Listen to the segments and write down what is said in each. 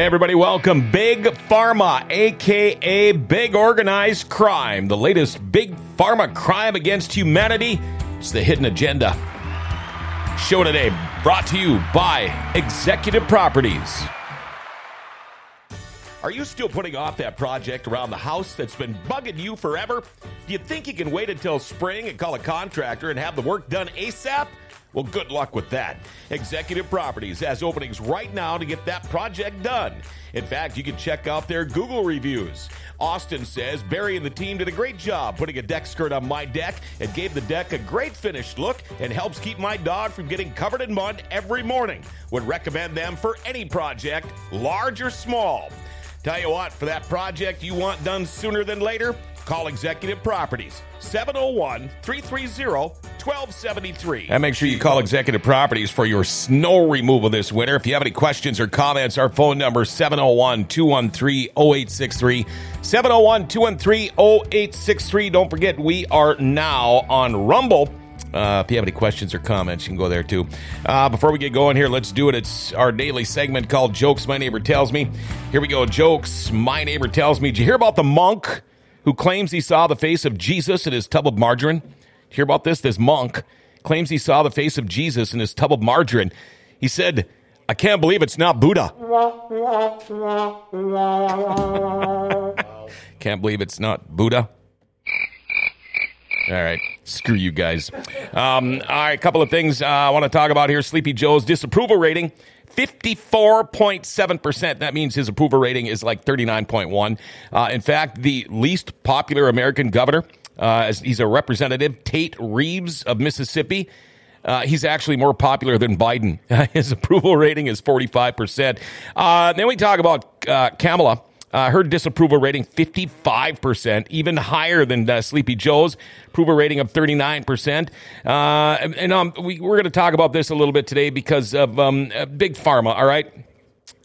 Hey, everybody, welcome. Big Pharma, aka Big Organized Crime, the latest big pharma crime against humanity. It's the hidden agenda. Show today brought to you by Executive Properties. Are you still putting off that project around the house that's been bugging you forever? Do you think you can wait until spring and call a contractor and have the work done ASAP? Well, good luck with that. Executive Properties has openings right now to get that project done. In fact, you can check out their Google reviews. Austin says Barry and the team did a great job putting a deck skirt on my deck. It gave the deck a great finished look and helps keep my dog from getting covered in mud every morning. Would recommend them for any project, large or small. Tell you what, for that project you want done sooner than later, call Executive Properties 701 330 1273. And make sure you call Executive Properties for your snow removal this winter. If you have any questions or comments, our phone number is 701 213 0863. 701 213 0863. Don't forget, we are now on Rumble. Uh, if you have any questions or comments, you can go there too. Uh, before we get going here, let's do it. It's our daily segment called Jokes My Neighbor Tells Me. Here we go. Jokes My Neighbor Tells Me. Did you hear about the monk who claims he saw the face of Jesus in his tub of margarine? Hear about this? This monk claims he saw the face of Jesus in his tub of margarine. He said, I can't believe it's not Buddha. Can't believe it's not Buddha. All right. Screw you guys. Um, all right. A couple of things uh, I want to talk about here. Sleepy Joe's disapproval rating. 54.7%. That means his approval rating is like 39.1. Uh, in fact, the least popular American governor, uh, he's a representative, Tate Reeves of Mississippi. Uh, he's actually more popular than Biden. His approval rating is 45%. Uh, then we talk about uh, Kamala. Uh, her disapproval rating 55%, even higher than uh, Sleepy Joe's approval rating of 39%. Uh, and um, we, we're going to talk about this a little bit today because of um, uh, Big Pharma, all right?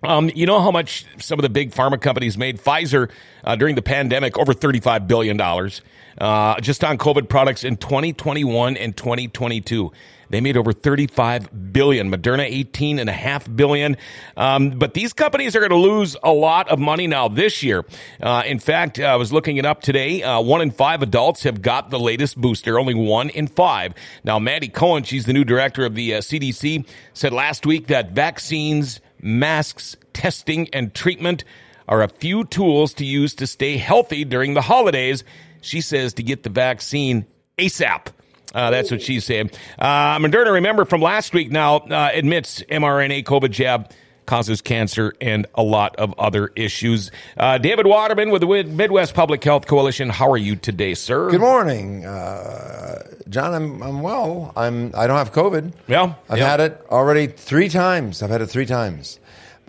Um, you know how much some of the big pharma companies made? Pfizer uh, during the pandemic over $35 billion uh, just on COVID products in 2021 and 2022. They made over 35 billion. Moderna 18 and a half billion. Um, but these companies are going to lose a lot of money now this year. Uh, in fact, I was looking it up today. Uh, one in five adults have got the latest booster. Only one in five. Now, Mandy Cohen, she's the new director of the uh, CDC, said last week that vaccines, masks, testing, and treatment are a few tools to use to stay healthy during the holidays. She says to get the vaccine ASAP. Uh, that's what she's saying. Uh, Moderna, remember from last week now, uh, admits mRNA COVID jab causes cancer and a lot of other issues. Uh, David Waterman with the Midwest Public Health Coalition. How are you today, sir? Good morning, uh, John. I'm I'm well. I'm I don't have COVID. Yeah, I've yeah. had it already three times. I've had it three times.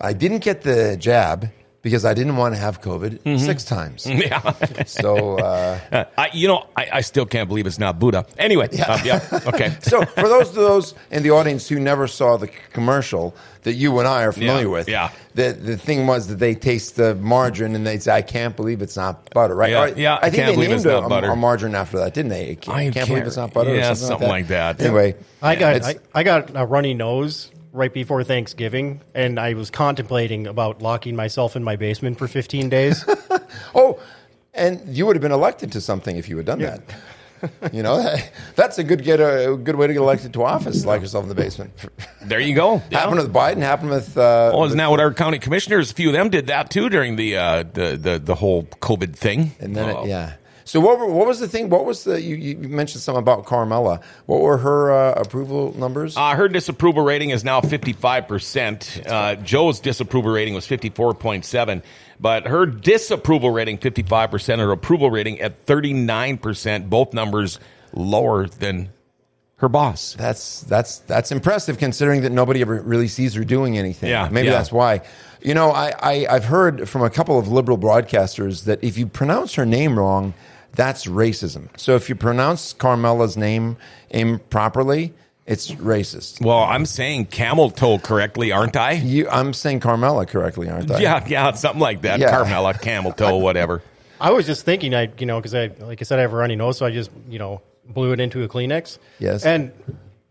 I didn't get the jab because I didn't want to have COVID six times. Mm-hmm. Yeah. So uh, I, you know, I, I still can't believe it's not Buddha. Anyway, yeah, yeah okay. so for those those in the audience who never saw the commercial that you and I are familiar Yeah, with, yeah. The the thing was that they taste the margarine and they say, "I can't believe it's not butter." Right? Yeah, Or- yeah, I I think can't they named it's not a, butter. a margarine after that, didn't they? Can't, I can't believe can't- it's not butter. yeah, or something, something like like that. that. Anyway, I got I, I got a runny nose right before Thanksgiving, and I was contemplating about locking myself in my basement for 15 days. Oh, and you would have been elected to something if you had done that. you know, that's a good get a good way to get elected to office. Lock yourself in the basement. There you go. Yeah. Happened with Biden. Happened with. Uh, Well, isn't that what our county commissioners? A few of them did that too during the uh, the, the the whole COVID thing. and then Oh. it, yeah. So what were, what was the thing? What was the you, you mentioned something about Carmela? What were her uh, approval numbers? Uh, her disapproval rating is now 55%. Uh, Joe's disapproval rating was 54.7, but her disapproval rating 55%, her approval rating at 39%, both numbers lower than her boss. That's that's that's impressive considering that nobody ever really sees her doing anything. Yeah, maybe yeah. that's why. You know, I, I I've heard from a couple of liberal broadcasters that if you pronounce her name wrong, that's racism. So if you pronounce Carmela's name improperly, it's racist. Well, I'm saying camel toe correctly, aren't I? You, I'm saying Carmela correctly, aren't I? Yeah, yeah, something like that. Yeah. Carmela, camel toe, whatever. I was just thinking, I you know, because I like I said, I have a runny nose, so I just you know blew it into a Kleenex. Yes. And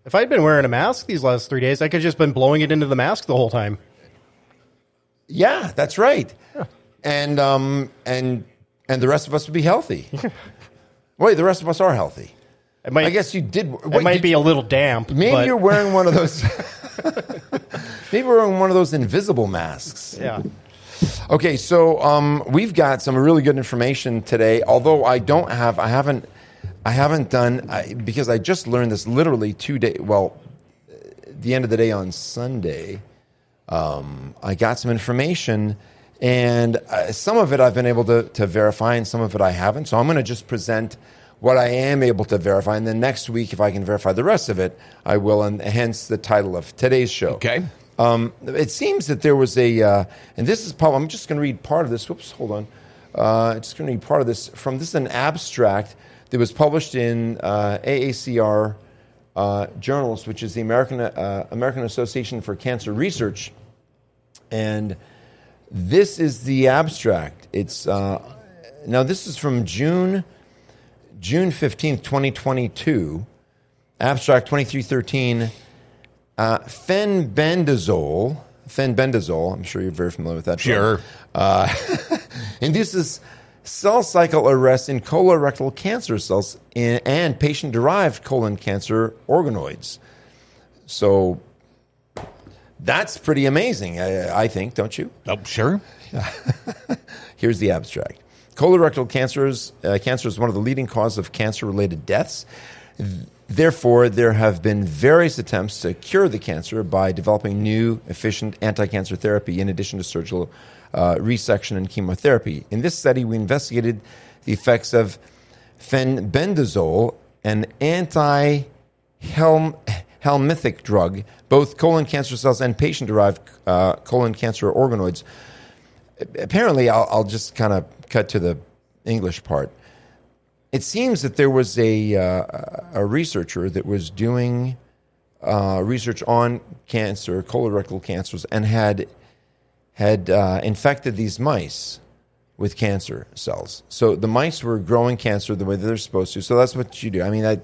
if I'd been wearing a mask these last three days, I could have just been blowing it into the mask the whole time. Yeah, that's right. And um and and the rest of us would be healthy. Wait, the rest of us are healthy. It might, I guess you did. it might did be a little damp. Maybe but, you're wearing one of those. maybe we're wearing one of those invisible masks. Yeah. Okay, so um, we've got some really good information today. Although I don't have, I haven't, I haven't done I, because I just learned this literally two days. Well, the end of the day on Sunday, um, I got some information, and uh, some of it I've been able to, to verify, and some of it I haven't. So I'm going to just present what I am able to verify, and then next week, if I can verify the rest of it, I will, and hence the title of today's show. Okay. Um, it seems that there was a, uh, and this is probably, I'm just going to read part of this. Whoops, hold on. Uh, I'm just going to read part of this from this is an abstract that was published in uh, AACR uh, Journals, which is the American uh, American Association for Cancer Research, and this is the abstract. It's uh, now this is from June June fifteenth, twenty twenty two. Abstract twenty three thirteen. Uh, fenbendazole, fenbendazole, I'm sure you're very familiar with that. Sure. Uh, induces cell cycle arrest in colorectal cancer cells in, and patient derived colon cancer organoids. So that's pretty amazing, I, I think, don't you? Oh, sure. Here's the abstract. Colorectal cancers, uh, cancer is one of the leading causes of cancer related deaths. Therefore, there have been various attempts to cure the cancer by developing new, efficient anti cancer therapy in addition to surgical uh, resection and chemotherapy. In this study, we investigated the effects of fenbendazole, an anti helminthic drug, both colon cancer cells and patient derived uh, colon cancer organoids apparently, I'll, I'll just kind of cut to the English part. It seems that there was a, uh, a researcher that was doing uh, research on cancer, colorectal cancers, and had had uh, infected these mice with cancer cells. So the mice were growing cancer the way that they're supposed to. So that's what you do. I mean, I,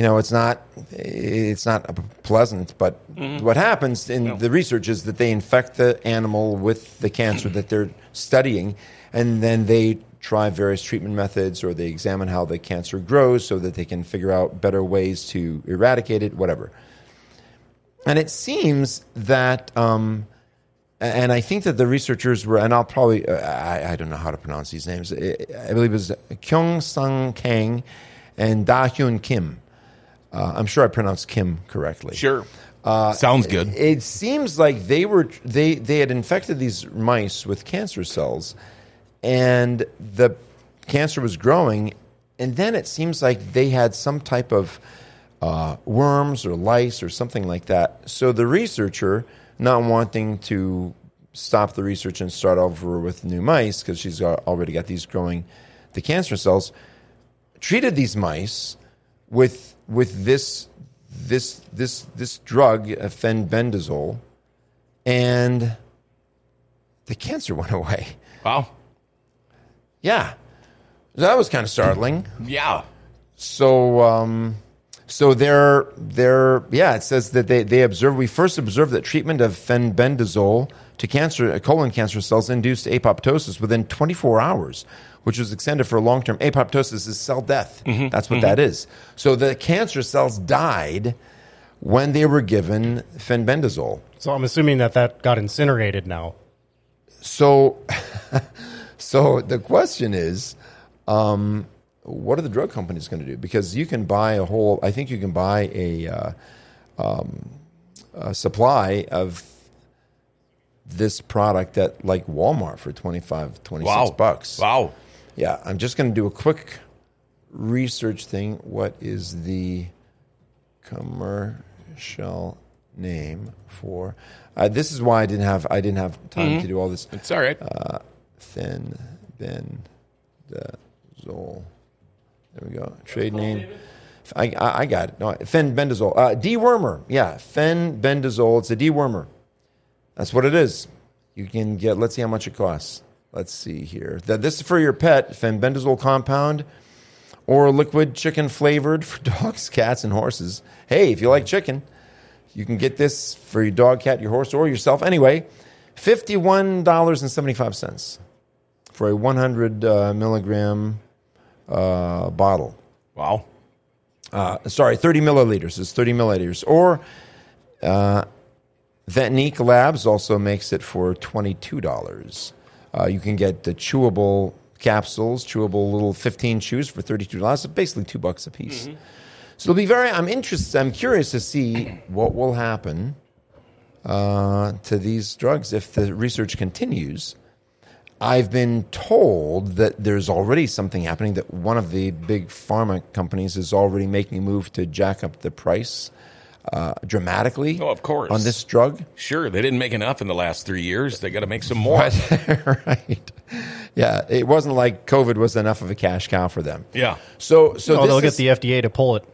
you know, it's not it's not pleasant, but what happens in the research is that they infect the animal with the cancer that they're studying, and then they try various treatment methods or they examine how the cancer grows so that they can figure out better ways to eradicate it, whatever. And it seems that, um, and I think that the researchers were, and I'll probably, uh, I, I don't know how to pronounce these names. I, I believe it was Kyung Sung Kang and Da Hyun Kim. Uh, I'm sure I pronounced Kim correctly. Sure. Sounds good. It seems like they were they they had infected these mice with cancer cells, and the cancer was growing, and then it seems like they had some type of uh, worms or lice or something like that. So the researcher, not wanting to stop the research and start over with new mice because she's already got these growing the cancer cells, treated these mice with with this this this this drug fenbendazole, and the cancer went away. Wow. Yeah, that was kind of startling. Yeah. So, um, so they're they're yeah. It says that they they observed. We first observed that treatment of fenbendazole to cancer colon cancer cells induced apoptosis within 24 hours, which was extended for long term. Apoptosis is cell death. That's what that is. So the cancer cells died when they were given fenbendazole. So I'm assuming that that got incinerated now. So, so the question is, um, what are the drug companies going to do? Because you can buy a whole. I think you can buy a, uh, um, a supply of this product at like Walmart for 25, 26 Wow. bucks. Wow. Yeah, I'm just going to do a quick research thing. What is the commercial name for? Uh, this is why I didn't have I didn't have time to do all this. It's all right. Fen Ben Zol. There we go. Trade name. I, I, I got it. No, fenbendazole. Uh, dewormer. Yeah, fenbendazole. It's a dewormer. That's what it is. You can get. Let's see how much it costs. Let's see here. That this is for your pet. Fenbendazole compound or liquid chicken flavored for dogs, cats, and horses. Hey, if you like chicken, you can get this for your dog, cat, your horse, or yourself. Anyway, fifty-one dollars and seventy-five cents for a one hundred uh, milligram uh, bottle. Wow. Uh, sorry, thirty milliliters. It's thirty milliliters. Or uh, Vetnique Labs also makes it for twenty-two dollars. Uh, you can get the chewable capsules, chewable little fifteen chews for thirty-two dollars. Basically, two bucks a piece. So it'll be very. I'm interested. I'm curious to see what will happen uh, to these drugs if the research continues. I've been told that there's already something happening. That one of the big pharma companies is already making a move to jack up the price uh, dramatically. Oh, of course. on this drug. Sure, they didn't make enough in the last three years. They got to make some more. right. Yeah, it wasn't like COVID was enough of a cash cow for them. Yeah. So, so Oh, this they'll is- get the FDA to pull it.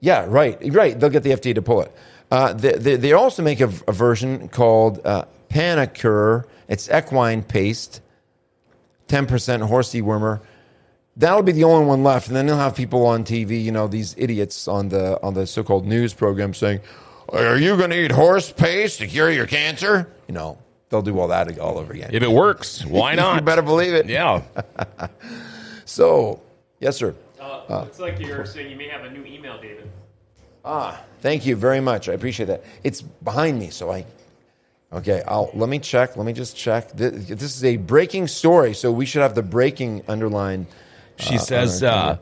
Yeah, right, right. They'll get the FDA to pull it. Uh, they, they, they also make a, a version called uh, Panacur. It's equine paste, ten percent horse dewormer. That'll be the only one left, and then they'll have people on TV. You know, these idiots on the on the so-called news program saying, "Are you going to eat horse paste to cure your cancer?" You know, they'll do all that all over again. If it works, why not? you better believe it. Yeah. So, yes, sir. Uh, looks like you're saying you may have a new email, David. Ah, thank you very much. I appreciate that. It's behind me, so I. Okay, I'll let me check. Let me just check. This, this is a breaking story, so we should have the breaking underlined. She says, our uh,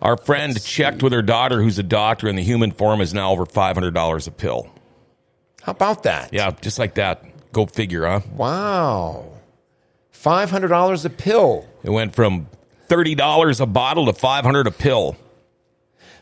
our friend checked with her daughter, who's a doctor, and the human form is now over $500 a pill. How about that? Yeah, just like that. Go figure, huh? Wow, five hundred dollars a pill. It went from $30 a bottle to 500 a pill.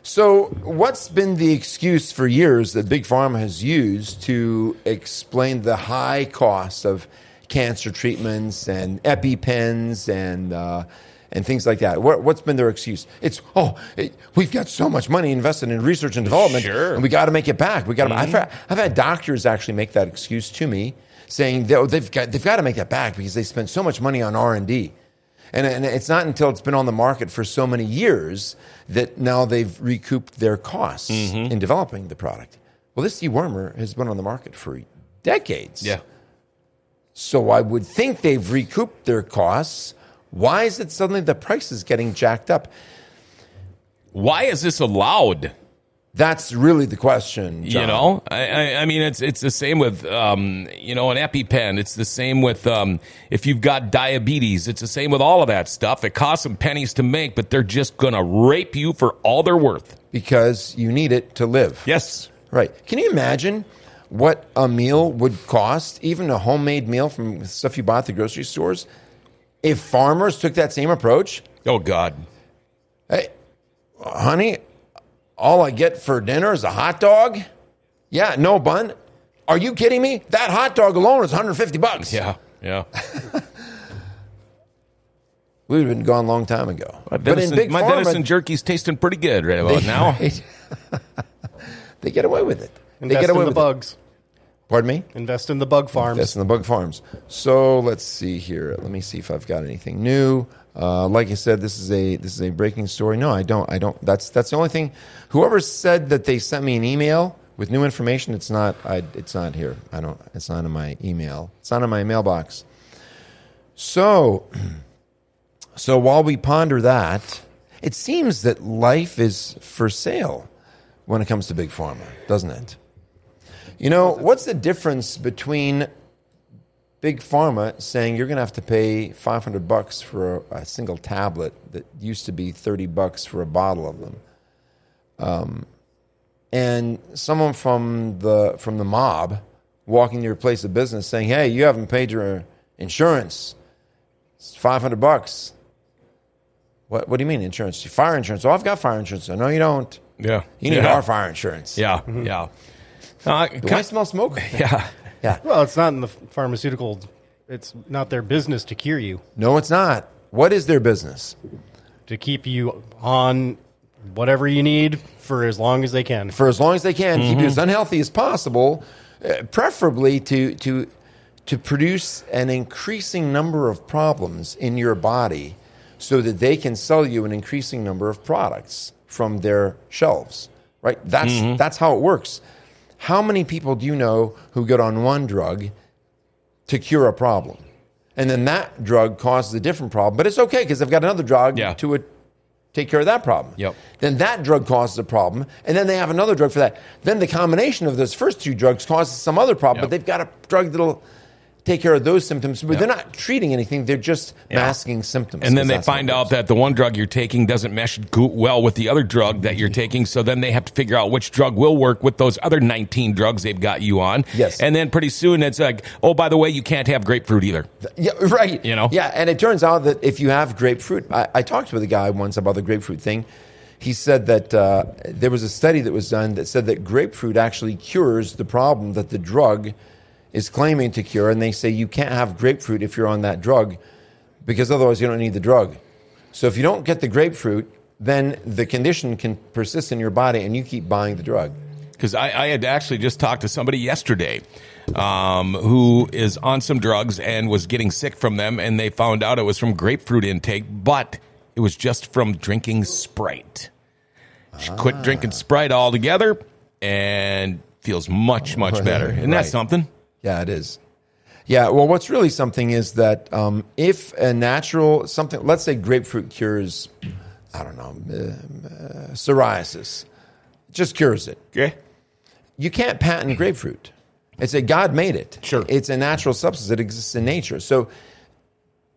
So, what's been the excuse for years that Big Pharma has used to explain the high cost of cancer treatments and EpiPens and uh, and things like that? What, what's been their excuse? It's oh, it, we've got so much money invested in research and development, Sure. and we got to make it back. We got. to I've, mm-hmm. had- I've had doctors actually make that excuse to me, saying they, oh, they've got they've got to make that back because they spent so much money on R and D. And, it's not until it's been on the market for so many years that now they've recouped their costs mm-hmm. in developing the product. Well, this dewormer has been on the market for decades. Yeah. So I would think they've recouped their costs. Why is it suddenly the price is getting jacked up? Why is this allowed? That's really the question. John. You know, I, I, I mean, it's it's the same with um, you know an EpiPen. It's the same with um, if you've got diabetes. It's the same with all of that stuff. It costs some pennies to make, but they're just gonna rape you for all they're worth. because you need it to live. Yes. Right. Can you imagine what a meal would cost, even a homemade meal from stuff you bought at the grocery stores, if farmers took that same approach? Oh God. Hey, honey, all I get for dinner is a hot dog? Yeah, no bun. Are you kidding me? That hot dog alone is 150 bucks. Yeah. Yeah. We would have been gone a long time ago. My but in venison, big my pharma, venison jerky's tasting pretty good right about now. Right. they get away with it. they Invest get in away the with bugs. it. Pardon me? Invest in the bug farms. Invest in the bug farms. So let's see here. Let me see if I've got anything new. Uh, like I said, this is a this is a breaking story. No, I don't. I don't. That's that's the only thing. Whoever said that they sent me an email with new information, it's not. I, it's not here. I don't. It's not in my email. It's not in my mailbox. So, so while we ponder that, it seems that life is for sale when it comes to big pharma, doesn't it? You know, what's the difference between big pharma saying you're going to have to pay 500 bucks for a, a single tablet that used to be 30 bucks for a bottle of them? Um, and someone from the from the mob walking to your place of business saying, "Hey, you haven't paid your insurance. It's 500 bucks." What what do you mean insurance? Fire insurance. Oh, I've got fire insurance. No, you don't. Yeah. You need yeah. our fire insurance. Yeah. Yeah. Uh, Do I smell smoke? yeah. Yeah. Well, it's not in the pharmaceutical. It's not their business to cure you, No, it's not. What is their business? to keep you on whatever you need for as long as they can. For as long as they can, keep you as unhealthy as possible, uh, preferably to, to, to produce an increasing number of problems in your body so that they can sell you an increasing number of products from their shelves. Right? That's, that's how it works. How many people do you know who get on one drug to cure a problem. And then that drug causes a different problem, but it's okay because they've got another drug Yeah. to it, take care of that problem. Yep. Then that drug causes a problem, and then they have another drug for that. Then the combination of those first two drugs causes some other problem, Yep. but they've got a drug that'll take care of those symptoms, but they're not treating anything. They're just masking symptoms. And then they find out that the one drug you're taking doesn't mesh well with the other drug that you're taking. So then they have to figure out which drug will work with those other 19 drugs they've got you on. Yes. And then pretty soon it's like, oh, by the way, you can't have grapefruit either. Yeah, right. You know? Yeah, and it turns out that if you have grapefruit, I, I talked with a guy once about the grapefruit thing. He said that uh, there was a study that was done that said that grapefruit actually cures the problem that the drug is claiming to cure, and they say you can't have grapefruit if you're on that drug because otherwise you don't need the drug. So if you don't get the grapefruit, then the condition can persist in your body, and you keep buying the drug. Because I, I had actually just talked to somebody yesterday um, who is on some drugs and was getting sick from them, and they found out it was from grapefruit intake, but it was just from drinking Sprite. She quit drinking Sprite altogether and feels much, much better. Isn't that Right. something? Yeah, it is. Yeah, well, what's really something is that um, if a natural something, let's say grapefruit cures, I don't know, uh, uh, psoriasis, just cures it. Okay. You can't patent grapefruit. It's a God made it. Sure. It's a natural substance that exists in nature. So,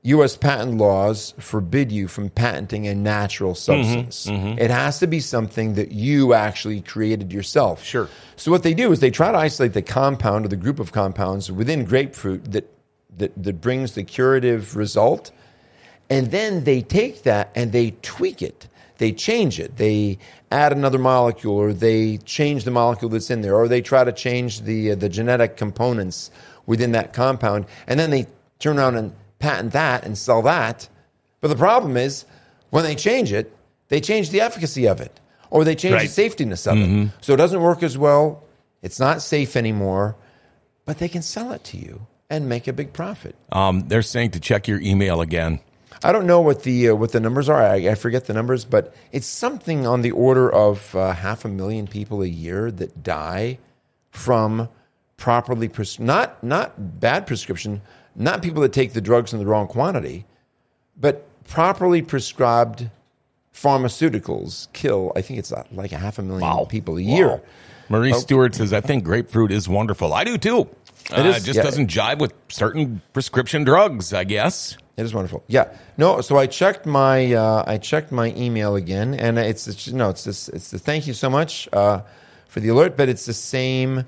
U.S. patent laws forbid you from patenting a natural Mm-hmm, substance. It has to be something that you actually created yourself. Sure. So what they do is they try to isolate the compound or the group of compounds within grapefruit that that, that brings the curative result, and then they take that and they tweak it. They change it. They add another molecule, or they change the molecule that's in there, or they try to change the uh, the genetic components within that compound, and then they turn around and patent that and sell that. But the problem is when they change it, they change the efficacy of it, or they change Right. the safetiness of it. So it doesn't work as well. It's not safe anymore, but they can sell it to you and make a big profit. Um, they're saying to check your email again. I don't know what the uh, what the numbers are. I, I forget the numbers, but it's something on the order of uh, half a million people a year that die from properly pres- not not bad prescription, not people that take the drugs in the wrong quantity, but properly prescribed pharmaceuticals kill. I think it's uh, like a half a million Wow. people a year. Marie Stewart says, I think grapefruit is wonderful. I do too. Uh, is, it just yeah. doesn't jive with certain prescription drugs, I guess. It is wonderful. Yeah. No. So I checked my uh, I checked my email again, and it's, it's no, it's this. It's the thank you so much uh, for the alert, but it's the same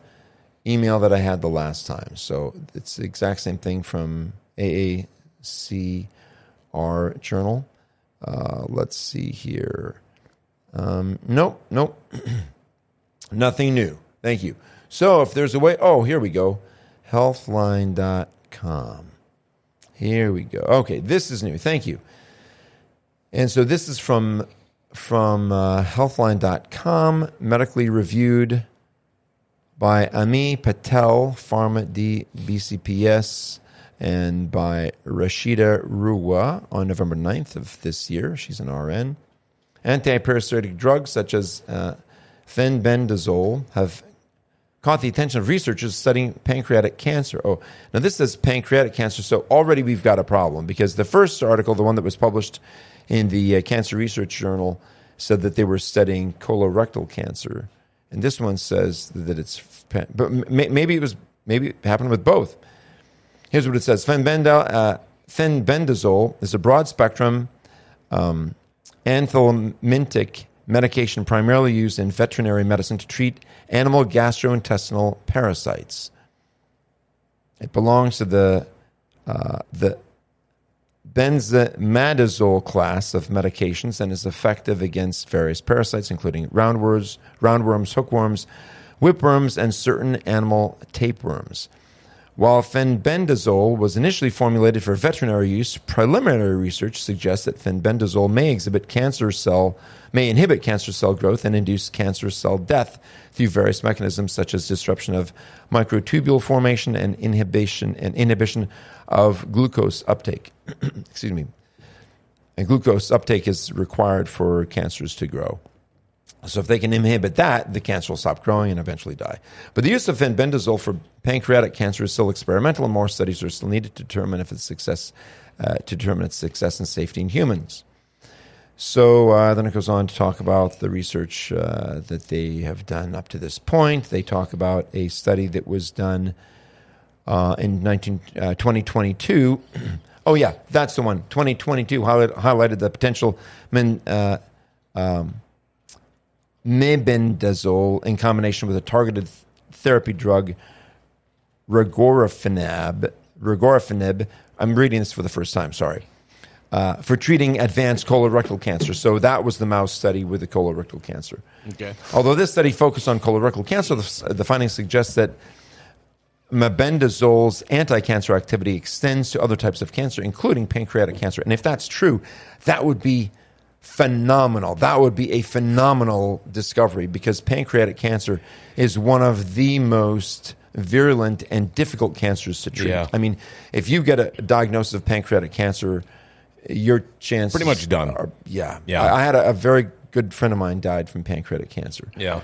email that I had the last time. So it's the exact same thing from AACR Journal. Uh, let's see here. Um, nope. Nope. Nothing new. Thank you. So if there's a way, oh, here we go. Healthline.com. Here we go. Okay, this is new. Thank you. And so this is from from uh, healthline.com, medically reviewed by Ami Patel, Pharma D BCPS, and by Rashida Ruwa on November 9th of this year. She's an RN. Antiparasitic drugs such as uh, fenbendazole have caught the attention of researchers studying pancreatic cancer. Oh, now this says pancreatic cancer, so already we've got a problem because the first article, the one that was published in the uh, Cancer Research Journal, said that they were studying colorectal cancer, and this one says that it's, but maybe it was maybe it happened with both. Here's what it says: Fenbendazole uh, fenbendazole is a broad spectrum um, anthelmintic medication primarily used in veterinary medicine to treat animal gastrointestinal parasites. It belongs to the uh, the benzimidazole class of medications and is effective against various parasites, including roundworms, roundworms, hookworms, whipworms, and certain animal tapeworms. While fenbendazole was initially formulated for veterinary use, preliminary research suggests that fenbendazole may exhibit cancer cell may inhibit cancer cell growth and induce cancer cell death through various mechanisms such as disruption of microtubule formation and inhibition and inhibition of glucose uptake. Excuse me. And glucose uptake is required for cancers to grow. So if they can inhibit that, the cancer will stop growing and eventually die. But the use of fenbendazole for pancreatic cancer is still experimental, and more studies are still needed to determine if its success, uh, to determine its success and safety in humans. So uh, then it goes on to talk about the research uh, that they have done up to this point. They talk about a study that was done uh, in 19, uh, 2022. oh, yeah, that's the one. 2022 highlight, highlighted the potential men, uh, um, mebendazole in combination with a targeted th- therapy drug, regorafenib. Regorafenib. I'm reading this for the first time, sorry. Uh, for treating advanced colorectal cancer. So that was the mouse study with the colorectal cancer. Okay. Although this study focused on colorectal cancer, the, the findings suggest that mebendazole's anti-cancer activity extends to other types of cancer, including pancreatic cancer. And if that's true, that would be phenomenal. That would be a phenomenal discovery because pancreatic cancer is one of the most virulent and difficult cancers to treat. Yeah. I mean, if you get a diagnosis of pancreatic cancer, your chance Pretty much done. Are, yeah, Yeah. I, I had a, a very good friend of mine died from pancreatic cancer. Yeah.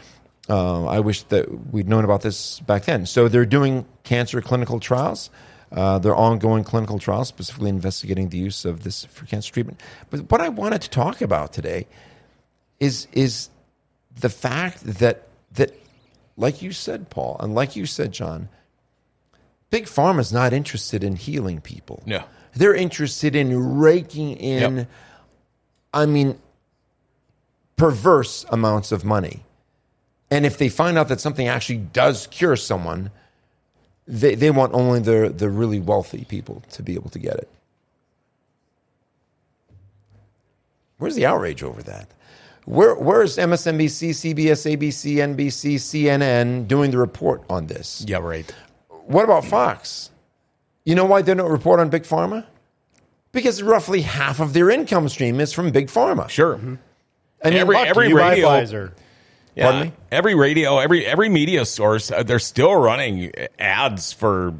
Uh, I wish that we'd known about this back then. So they're doing cancer clinical trials. Uh, they're ongoing clinical trials, specifically investigating the use of this for cancer treatment. But what I wanted to talk about today is is the fact that that, like you said, Paul, and like you said, John, big pharma is not interested in healing people. No. they're interested in raking in. Yep. I mean, perverse amounts of money. And if they find out that something actually does cure someone, they, they want only the, the really wealthy people to be able to get it. Where's the outrage over that? Where, where's MSNBC, CBS, ABC, NBC, CNN doing the report on this? Yeah, right. What about Fox? You know why they don't report on Big Pharma? Because roughly half of their income stream is from Big Pharma. Sure. I mean, Every- every you radio- Pfizer. Yeah. Pardon me? Every radio, every every media source, uh, they're still running ads for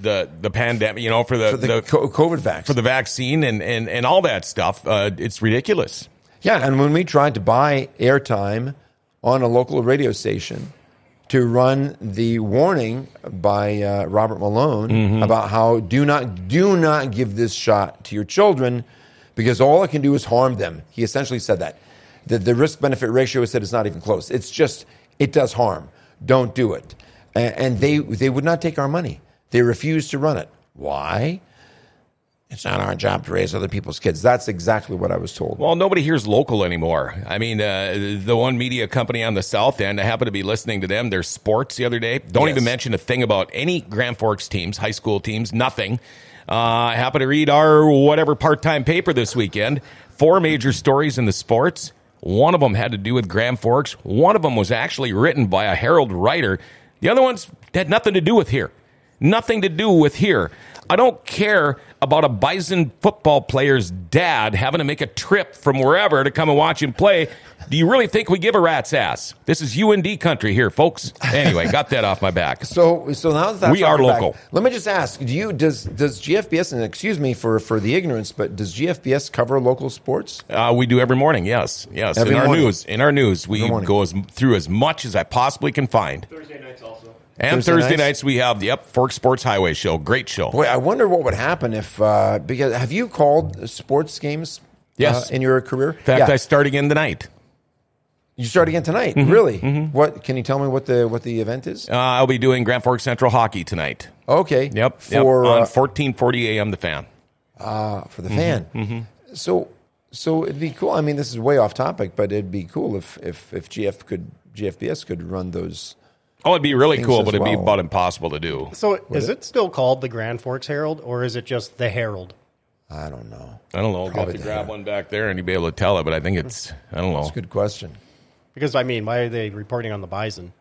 the the pandemic. You know, for the, for the, the COVID vaccine. for the vaccine and and and all that stuff. Uh, it's ridiculous. Yeah, and when we tried to buy airtime on a local radio station to run the warning by uh, Robert Malone about how do not do not give this shot to your children because all it can do is harm them. He essentially said that. The, the risk benefit ratio is said it's not even close. It's just it does harm. Don't do it. And, and they they would not take our money. They refused to run it. Why? It's not our job to raise other people's kids. That's exactly what I was told. Well, nobody hears local anymore. I mean, uh, the one media company on the south end, I happened to be listening to them. Their sports the other day. Don't Yes. even mention a thing about any Grand Forks teams, high school teams, nothing. Uh, I happened to read our whatever part time paper this weekend. Four major stories in the sports. One of them had to do with Grand Forks. One of them was actually written by a Herald writer. The other ones had nothing to do with here. Nothing to do with here. I don't care about a Bison football player's dad having to make a trip from wherever to come and watch him play. Do you really think we give a rat's ass? This is UND country here, folks. Anyway, got that off my back. So, so now that that's We are your back, local. let me just ask: Do you does does GFBS and excuse me for for the ignorance, but does GFBS cover local sports? Uh, we do every morning. Yes, yes. Every in our morning. news, in our news, we go as, through as much as I possibly can find. Thursday nights also. And Thursday Thursday, nights? nights we have the Up Fork Sports Highway show. Great show. Boy, I wonder what would happen if uh, because have you called sports games? Yes. uh, in your career. In fact, Yeah. I start again tonight. you start again tonight. Mm-hmm. Really? What can you tell me what the what the event is? Uh, I'll be doing Grand Forks Central hockey tonight. Okay. Yep. For yep. on uh, fourteen forty a.m. The fan. for the fan. Mm-hmm. So so it'd be cool. I mean, this is way off topic, but it'd be cool if if if GF could GFBS could run those. Oh, it'd be really cool, but it'd be well. about impossible to do. So is it still called the Grand Forks Herald, or is it just the Herald? I don't know. I don't know. I'll have Probably to grab Herald. one back there and you'd be able to tell it, but I think it's I don't know. That's a good question. Because I mean, why are they reporting on the Bison?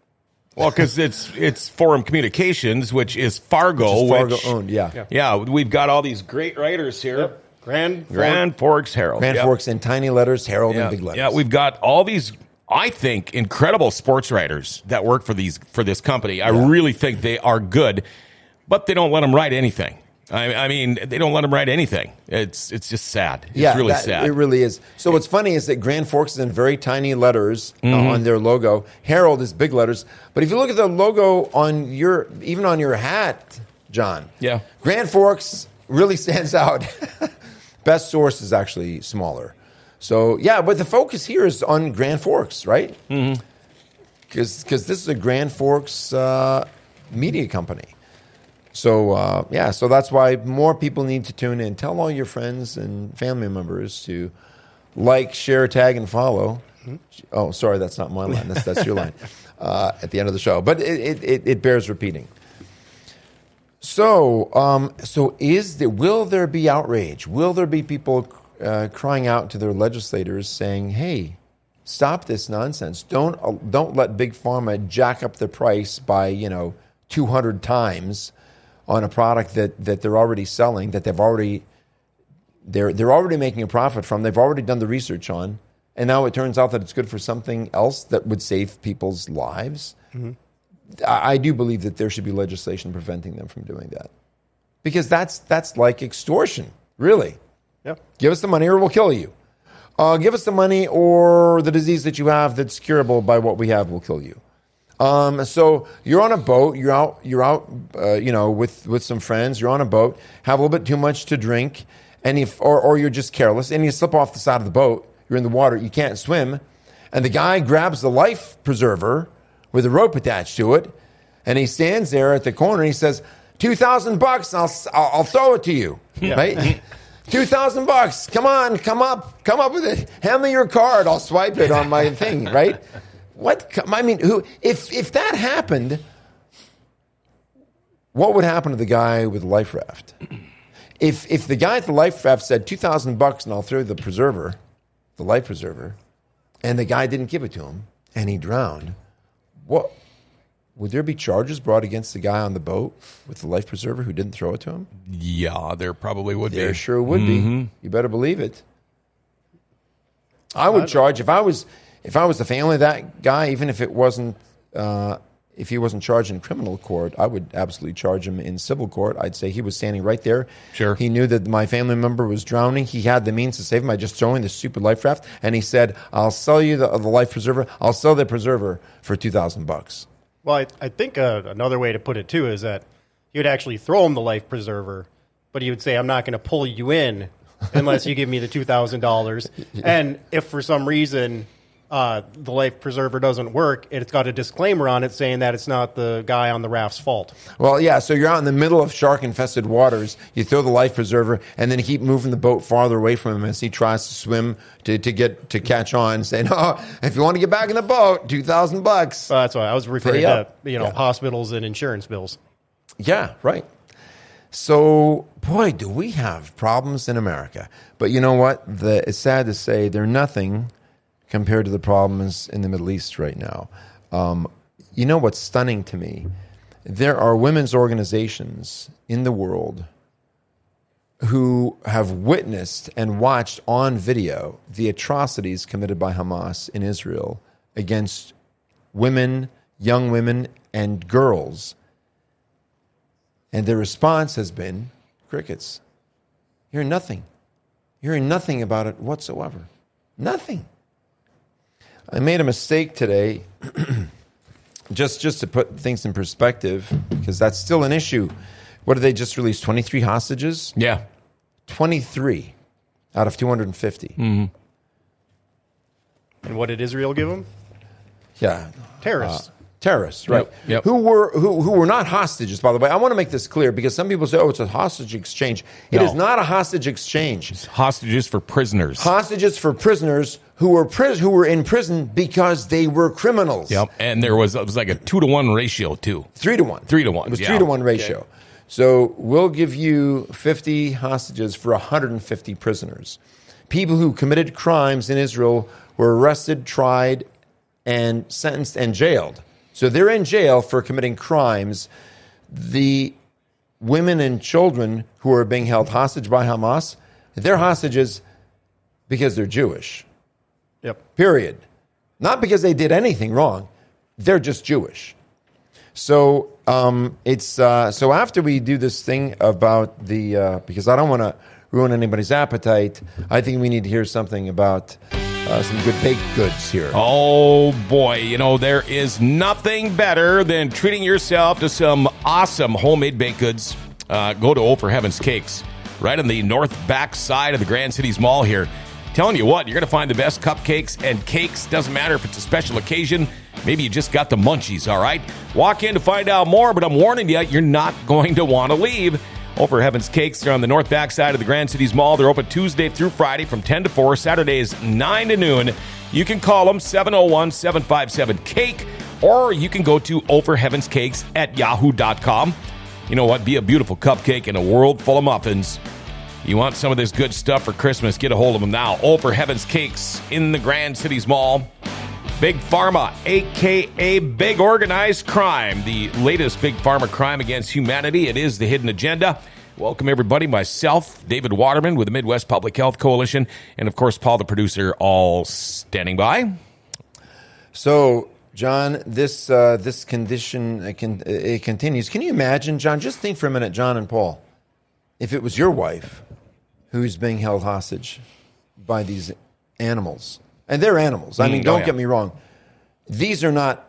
Well, because it's it's Forum Communications, which is Fargo, Which is Fargo which owned, yeah. yeah, we've got all these great writers here. Grand Grand Forks Herald. Grand Yep. Forks in tiny letters, Herald Yeah. in big letters. yeah, we've got all these. I think incredible sports writers that work for these for this company. I really think they are good, but they don't let them write anything. I, I mean, they don't let them write anything. It's it's just sad. It's yeah, really that- sad. It really is. So what's funny is that Grand Forks is in very tiny letters uh, Mm-hmm. on their logo. Herald is big letters. But if you look at the logo on your, even on your hat, John, Yeah. Grand Forks really stands out. Best source is actually smaller. So yeah, but the focus here is on Grand Forks, right? Mm-hmm. Because this is a Grand Forks uh, media company. So uh, yeah, so that's why more people need to tune in. Tell all your friends and family members to like, share, tag, and follow. Oh, sorry, that's not my line. That's that's your line uh, at the end of the show. But it it, it, it bears repeating. So um, so is there? Will there be outrage? Will there be people uh, crying out to their legislators saying, "Hey"? Stop this nonsense! Don't uh, don't let big pharma jack up the price by you know two hundred times on a product that, that they're already selling, that they've already they're they're already making a profit from. They've already done the research on, and now it turns out that it's good for something else that would save people's lives. I, I do believe that there should be legislation preventing them from doing that, because that's that's like extortion, really. Yep. Give us the money or we'll kill you. Uh, give us the money or the disease that you have that's curable by what we have will kill you. Um, so you're on a boat. You're out. You're out. Uh, you know, with with some friends. You're on a boat. Have a little bit too much to drink, and if or or you're just careless and you slip off the side of the boat. You're in the water. You can't swim, and the guy grabs the life preserver with a rope attached to it, and he stands there at the corner. and He says, 2000 bucks. I'll I'll I'll throw it to you." Right. Two thousand bucks. Come on, come up, come up with it. Hand me your card. I'll swipe it on my thing. Right? What? I mean, who? If if that happened, what would happen to the guy with the life raft? If if the guy at the life raft said two thousand bucks and I'll throw the preserver, the life preserver, and the guy didn't give it to him and he drowned, what? Would there be charges brought against the guy on the boat with the life preserver who didn't throw it to him? yeah, there probably would There be. sure would be. You better believe it. I would charge if I was if I was the family of that guy, even if it wasn't uh, if he wasn't charged in criminal court, I would absolutely charge him in civil court. I'd say he was standing right there. Sure. He knew that my family member was drowning. He had the means to save him by just throwing the stupid life raft, and he said, "I'll sell you the, the life preserver. I'll sell the preserver for two thousand bucks." Well, I, I think uh, another way to put it too is that he would actually throw him the life preserver, but he would say, "I'm not going to pull you in unless you give me the two thousand dollars." And if for some reason uh, the life preserver doesn't work, it's got a disclaimer on it saying that it's not the guy on the raft's fault. Well, yeah. So you're out in the middle of shark-infested waters. You throw the life preserver, and then keep moving the boat farther away from him as he tries to swim to, to get to catch on. Saying, "Oh, if you want to get back in the boat, two thousand bucks." So that's why I was referring to you know Yeah. hospitals and insurance bills. Yeah, right. So, boy, do we have problems in America. But you know what? The, it's sad to say they're nothing compared to the problems in the Middle East right now. Um, you know what's stunning to me? There are women's organizations in the world who have witnessed and watched on video the atrocities committed by Hamas in Israel against women, young women, and girls. And their response has been crickets. You're nothing. Hearing nothing about it whatsoever. Nothing. I made a mistake today, just just to put things in perspective, because that's still an issue. What did they just release? 23 hostages? Yeah. 23 out of 250. Mm-hmm. And what did Israel give them? Yeah. Terrorists. Terrorists, right? Yep, yep. Who were who, who were not hostages, by the way. I want to make this clear because some people say, "Oh, it's a hostage exchange." It No. is not a hostage exchange. Hostages for prisoners. Hostages for prisoners who were pris- who were in prison because they were criminals. Yep. And there was it was like a two to one ratio too. Three to one. Three to one, It was yeah. three to one ratio. So we'll give you 50 hostages for 150 prisoners. People who committed crimes in Israel were arrested, tried, and sentenced and jailed. So they're in jail for committing crimes. The women and children who are being held hostage by Hamas, they're hostages because they're Jewish. Yep. Period. Not because they did anything wrong. They're just Jewish. So um, it's uh, so after we do this thing about the uh, because I don't want to ruin anybody's appetite. I think we need to hear something about uh, some good baked goods here. Oh boy, you know, there is nothing better than treating yourself to some awesome homemade baked goods. Uh, go to Over Heaven's Cakes, right on the north back side of the Grand Cities Mall here. Telling you what, you're going to find the best cupcakes and cakes. Doesn't matter if it's a special occasion. Maybe you just got the munchies, all right? Walk in to find out more, but I'm warning you, you're not going to want to leave. Over Heaven's Cakes, they're on the north back side of the Grand Cities Mall. They're open Tuesday through Friday from 10 to 4, Saturdays 9 to noon. You can call them 701 757 Cake, or you can go to overheavenscakes at yahoo.com. You know what? Be a beautiful cupcake in a world full of muffins. You want some of this good stuff for Christmas? Get a hold of them now. Over Heaven's Cakes in the Grand Cities Mall. Big Pharma, aka Big Organized Crime, the latest Big Pharma crime against humanity. It is the hidden agenda. Welcome, everybody. Myself, David Waterman with the Midwest Public Health Coalition, and of course, Paul, the producer, all standing by. So, John, this uh, this condition uh, can, it continues. Can you imagine, John? Just think for a minute, John and Paul, if it was your wife who's being held hostage by these animals, and they're animals. I Mm, mean, oh, don't yeah. get me wrong; these are not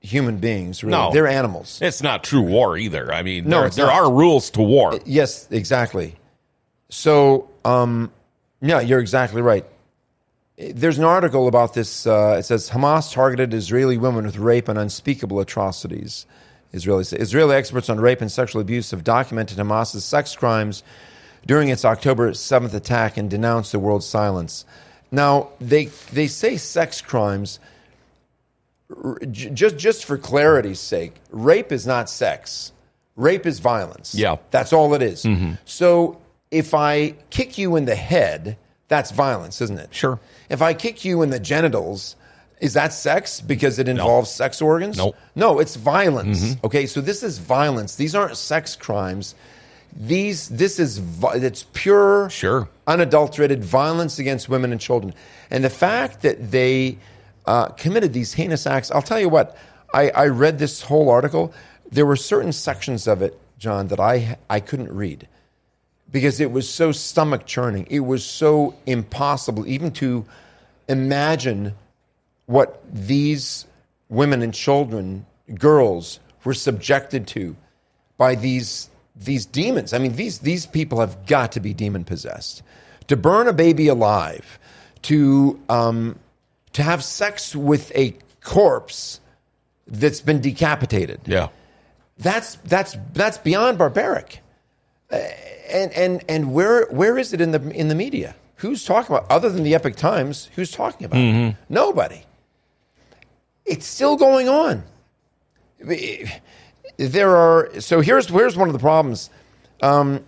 human beings. Really. No. they're animals. It's not true war either. I mean, No, there, it's there not. are rules to war. Yes, exactly. So, um, yeah, you're exactly right. There's an article about this. Uh, it says Hamas targeted Israeli women with rape and unspeakable atrocities. Israeli Israeli experts on rape and sexual abuse have documented Hamas's sex crimes during its October 7th attack and denounced the world's silence. Now they they say sex crimes. Just just for clarity's sake, rape is not sex. Rape is violence. Yeah. That's all it is. Mm-hmm. So if I kick you in the head, that's violence, isn't it? Sure. If I kick you in the genitals, is that sex because it involves sex organs? Nope. No, it's violence. Mm-hmm. Okay, so this is violence. These aren't sex crimes. These this is it's pure Sure. unadulterated violence against women and children. And the fact that they uh, committed these heinous acts, I'll tell you what, I, I read this whole article. There were certain sections of it, John, that I, I couldn't read because it was so stomach churning. It was so impossible even to imagine what these women and children, girls, were subjected to by these these demons. I mean, these these people have got to be demon possessed. To burn a baby alive, to um, to have sex with a corpse that's been decapitated. Yeah. That's that's that's beyond barbaric. Uh, and and and where where is it in the in the media? Who's talking about other than the Epoch Times? Who's talking about it? Nobody. It's still going on. There are so here's here's one of the problems. Um,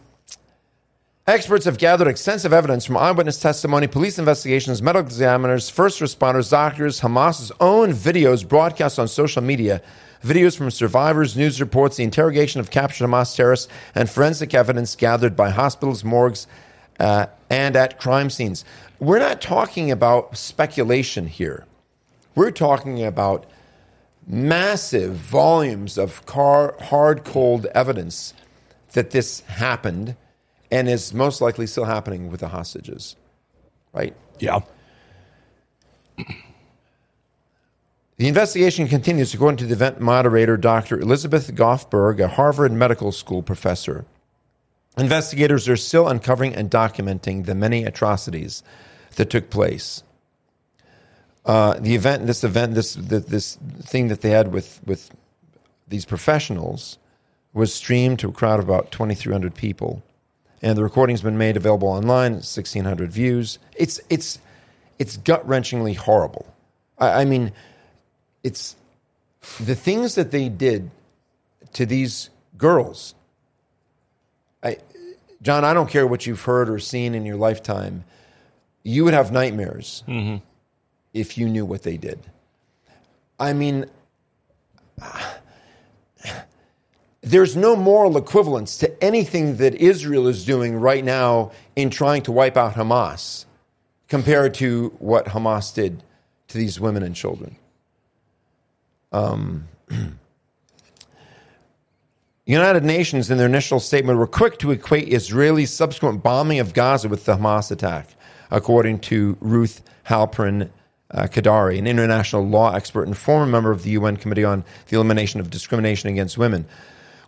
Experts have gathered extensive evidence from eyewitness testimony, police investigations, medical examiners, first responders, doctors, Hamas's own videos broadcast on social media, videos from survivors, news reports, the interrogation of captured Hamas terrorists, and forensic evidence gathered by hospitals, morgues, uh, and at crime scenes. We're not talking about speculation here. We're talking about massive volumes of car, hard, cold evidence that this happened and is most likely still happening with the hostages, right? Yeah. The investigation continues, according to the event moderator, Dr. Elizabeth Goffberg, a Harvard Medical School professor. Investigators are still uncovering and documenting the many atrocities that took place. Uh, the event, this event, this th- this thing that they had with with these professionals was streamed to a crowd of about 2,300 people, and the recording's been made available online. 1,600 views. It's it's it's gut wrenchingly horrible. I, I mean, it's the things that they did to these girls. I, John, I don't care what you've heard or seen in your lifetime. You would have nightmares if you knew what they did. I mean, there's no moral equivalence to anything that Israel is doing right now in trying to wipe out Hamas compared to what Hamas did to these women and children. Um, United Nations, in their initial statement, were quick to equate Israeli's subsequent bombing of Gaza with the Hamas attack, according to Ruth Halperin uh, Kaddari, an international law expert and former member of the UN Committee on the Elimination of Discrimination Against Women.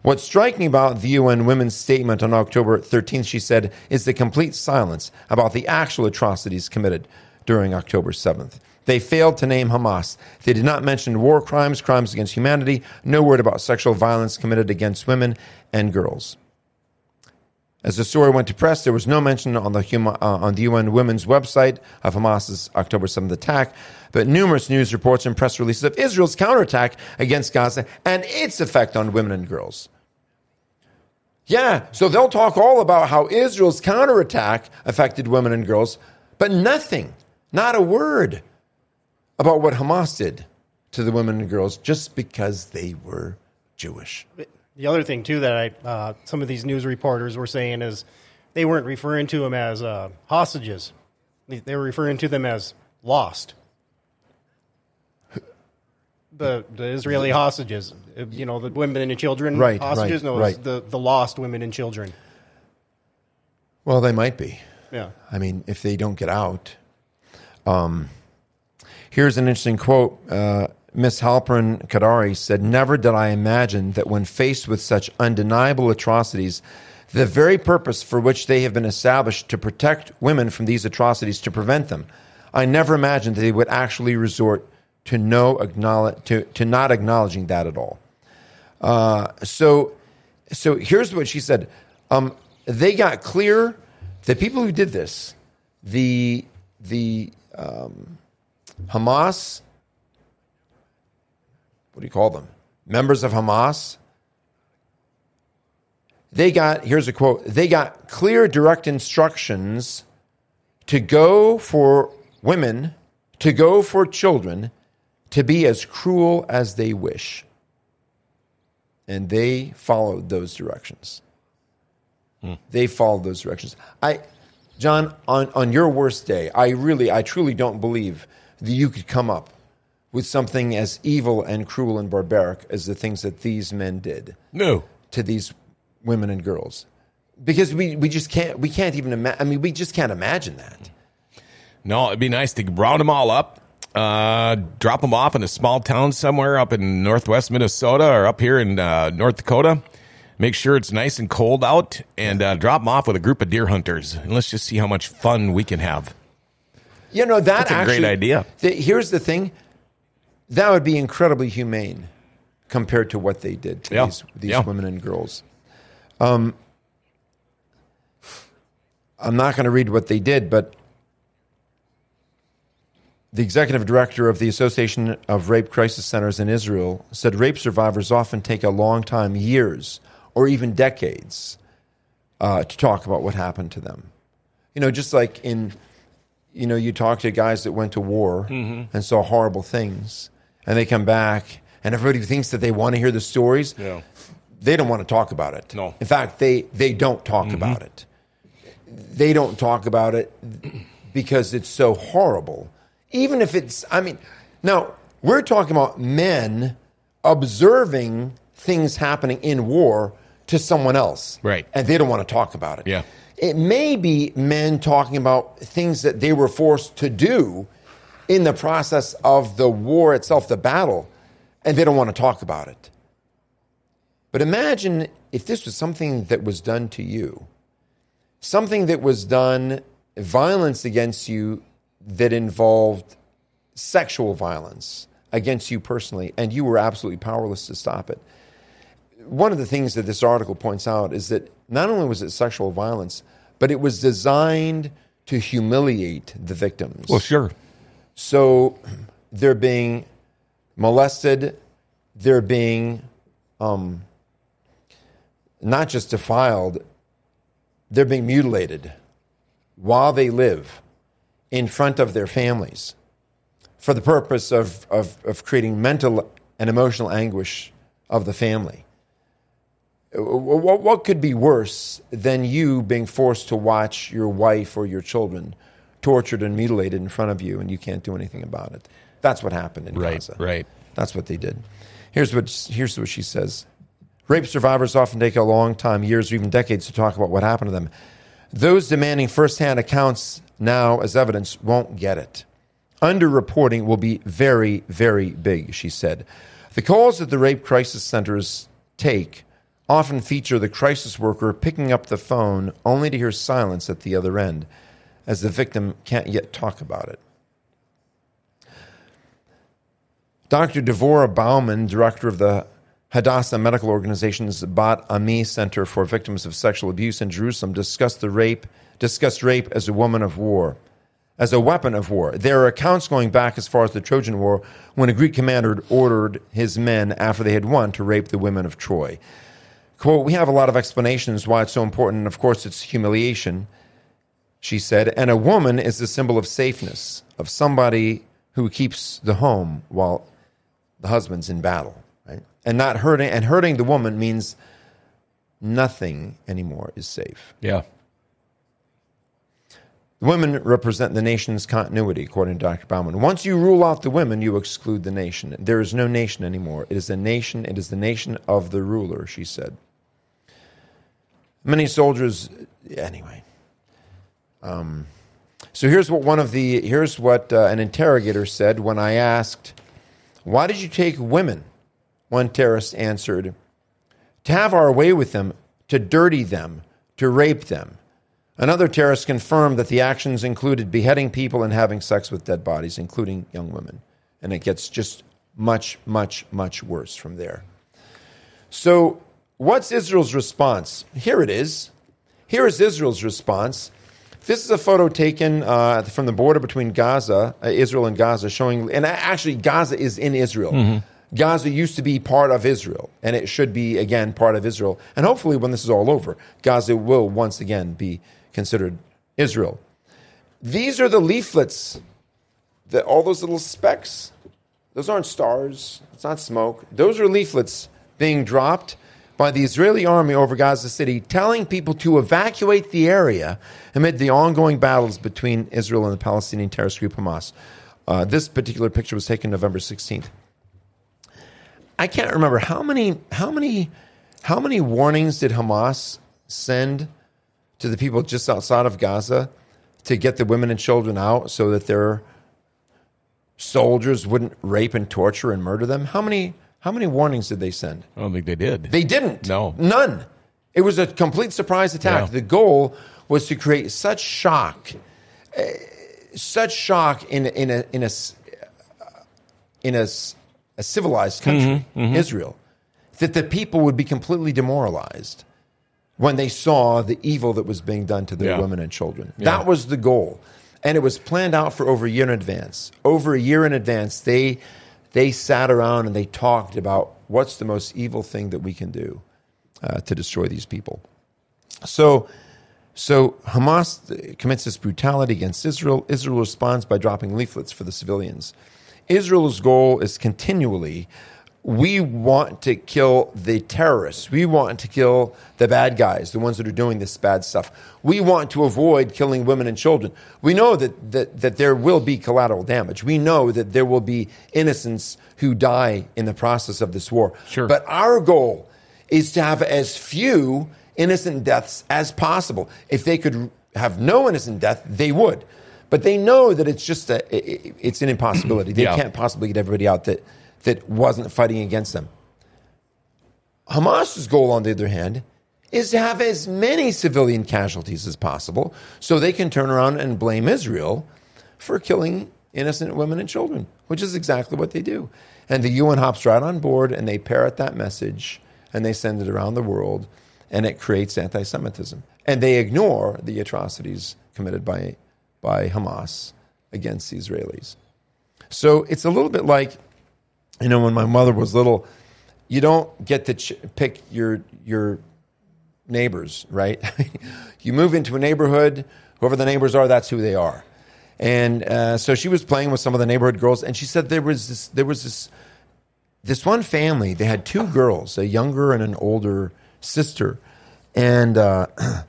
What's striking about the UN Women's statement on October 13th, she said, is the complete silence about the actual atrocities committed during October 7th. They failed to name Hamas. They did not mention war crimes, crimes against humanity, no word about sexual violence committed against women and girls. As the story went to press, there was no mention on the, uh, on the UN Women's website of Hamas's October 7th attack, but numerous news reports and press releases of Israel's counterattack against Gaza and its effect on women and girls. Yeah, so they'll talk all about how Israel's counterattack affected women and girls, but nothing, not a word about what Hamas did to the women and girls just because they were Jewish. The other thing, too, that I, uh, some of these news reporters were saying is they weren't referring to them as uh, hostages, they were referring to them as lost. The, the Israeli hostages, you know, the women and children right, hostages. Right, no, right. the the lost women and children. Well, they might be. Yeah. I mean, if they don't get out. Um, here's an interesting quote. Uh, Miss Halperin Kaddari said, Never did I imagine that when faced with such undeniable atrocities, the very purpose for which they have been established to protect women from these atrocities, to prevent them, I never imagined that they would actually resort to no acknowledge to, to not acknowledging that at all. Uh, so, so here's what she said. Um, they got clear. The people who did this, the the um, Hamas, what do you call them? Members of Hamas. They got here's a quote. They got clear, direct instructions to go for women, to go for children to be as cruel as they wish. And they followed those directions. Hmm. They followed those directions. I, John, on, on your worst day, I really, I truly don't believe that you could come up with something as evil and cruel and barbaric as the things that these men did. No. To these women and girls. Because we, we just can't, we can't even imagine, I mean, we just can't imagine that. No, it'd be nice to round them all up, uh, drop them off in a small town somewhere up in northwest Minnesota or up here in uh, North Dakota. Make sure it's nice and cold out, and uh, drop them off with a group of deer hunters. And let's just see how much fun we can have. You know that That's a actually, great idea. The, here's the thing: that would be incredibly humane compared to what they did to Yeah. these these Yeah. women and girls. Um, I'm not going to read what they did, but the executive director of the Association of Rape Crisis Centers in Israel said rape survivors often take a long time, years or even decades, uh, to talk about what happened to them. You know, just like in, you know, you talk to guys that went to war and saw horrible things, and they come back, and everybody thinks that they want to hear the stories. Yeah. They don't want to talk about it. No. In fact, they they don't talk mm-hmm. about it. They don't talk about it because it's so horrible. Even if it's, I mean, now we're talking about men observing things happening in war to someone else. Right. And they don't want to talk about it. Yeah. It may be men talking about things that they were forced to do in the process of the war itself, the battle, and they don't want to talk about it. But imagine if this was something that was done to you, something that was done, violence against you that involved sexual violence against you personally, and you were absolutely powerless to stop it. One of the things that this article points out is that not only was it sexual violence, but it was designed to humiliate the victims. Well, sure. So they're being molested, they're being um, not just defiled, they're being mutilated while they live in front of their families for the purpose of, of, of creating mental and emotional anguish of the family. What, what could be worse than you being forced to watch your wife or your children tortured and mutilated in front of you and you can't do anything about it? That's what happened in Right, Gaza. right. That's what they did. Here's what, here's what she says. Rape survivors often take a long time, years or even decades, to talk about what happened to them. Those demanding firsthand accounts now as evidence won't get it. Underreporting will be very, very big, she said. The calls that the rape crisis centers take often feature the crisis worker picking up the phone only to hear silence at the other end, as the victim can't yet talk about it. Dr. Devorah Bauman, director of the Hadassah Medical Organization's Bat Ami Center for Victims of Sexual Abuse in Jerusalem, discussed the rape, discussed rape as a woman of war, as a weapon of war. There are accounts going back as far as the Trojan War, when a Greek commander ordered his men after they had won to rape the women of Troy. Quote, we have a lot of explanations why it's so important. Of course, it's humiliation, she said. And a woman is the symbol of safeness, of somebody who keeps the home while the husband's in battle, right? And not hurting, and hurting the woman means nothing anymore is safe. Yeah. The women represent the nation's continuity, according to Dr. Bauman. Once you rule out the women, you exclude the nation. There is no nation anymore. It is a nation. It is the nation of the ruler, she said. Many soldiers, anyway. Um, so here's what one of the here's what uh, an interrogator said when I asked, "Why did you take women?" One terrorist answered, "To have our way with them, to dirty them, to rape them." Another terrorist confirmed that the actions included beheading people and having sex with dead bodies, including young women. And it gets just much, much, much worse from there. So, what's Israel's response? Here it is. Here is Israel's response. This is a photo taken uh, from the border between Gaza, uh, Israel and Gaza, showing, and actually, Gaza is in Israel. Gaza used to be part of Israel, and it should be again part of Israel. And hopefully, when this is all over, Gaza will once again be considered Israel. These are the leaflets, that all those little specks. Those aren't stars. It's not smoke. Those are leaflets being dropped by the Israeli army over Gaza City, telling people to evacuate the area amid the ongoing battles between Israel and the Palestinian terrorist group Hamas. Uh, this particular picture was taken November 16th. I can't remember how many how many how many warnings did Hamas send to the people just outside of Gaza to get the women and children out so that their soldiers wouldn't rape and torture and murder them? How many how many warnings did they send? I don't think they did. They didn't. No. None. It was a complete surprise attack. Yeah. The goal was to create such shock, uh, such shock in in a in a s- in a, a civilized country, Mm-hmm, Israel, that the people would be completely demoralized when they saw the evil that was being done to their Yeah. women and children. That was the goal. And it was planned out for over a year in advance. Over a year in advance, they they sat around and they talked about what's the most evil thing that we can do uh, to destroy these people. So, so Hamas commits this brutality against Israel. Israel responds by dropping leaflets for the civilians. Israel's goal is continually we want to kill the terrorists. We want to kill the bad guys, the ones that are doing this bad stuff. We want to avoid killing women and children. We know that, that, that there will be collateral damage. We know that there will be innocents who die in the process of this war. Sure. But our goal is to have as few innocent deaths as possible. If they could have no innocent death, they would. But they know that it's just a, i- i- it's an impossibility. They Yeah. can't possibly get everybody out that, that wasn't fighting against them. Hamas's goal, on the other hand, is to have as many civilian casualties as possible so they can turn around and blame Israel for killing innocent women and children, which is exactly what they do. And the UN hops right on board and they parrot that message and they send it around the world and it creates anti Semitism. And they ignore the atrocities committed by, by Hamas against the Israelis. So it's a little bit like, you know, when my mother was little, you don't get to ch- pick your your neighbors, right? you move into a neighborhood, whoever the neighbors are, that's who they are. And uh, so she was playing with some of the neighborhood girls, and she said there was this there was this this one family. They had two girls, a younger and an older sister, and uh,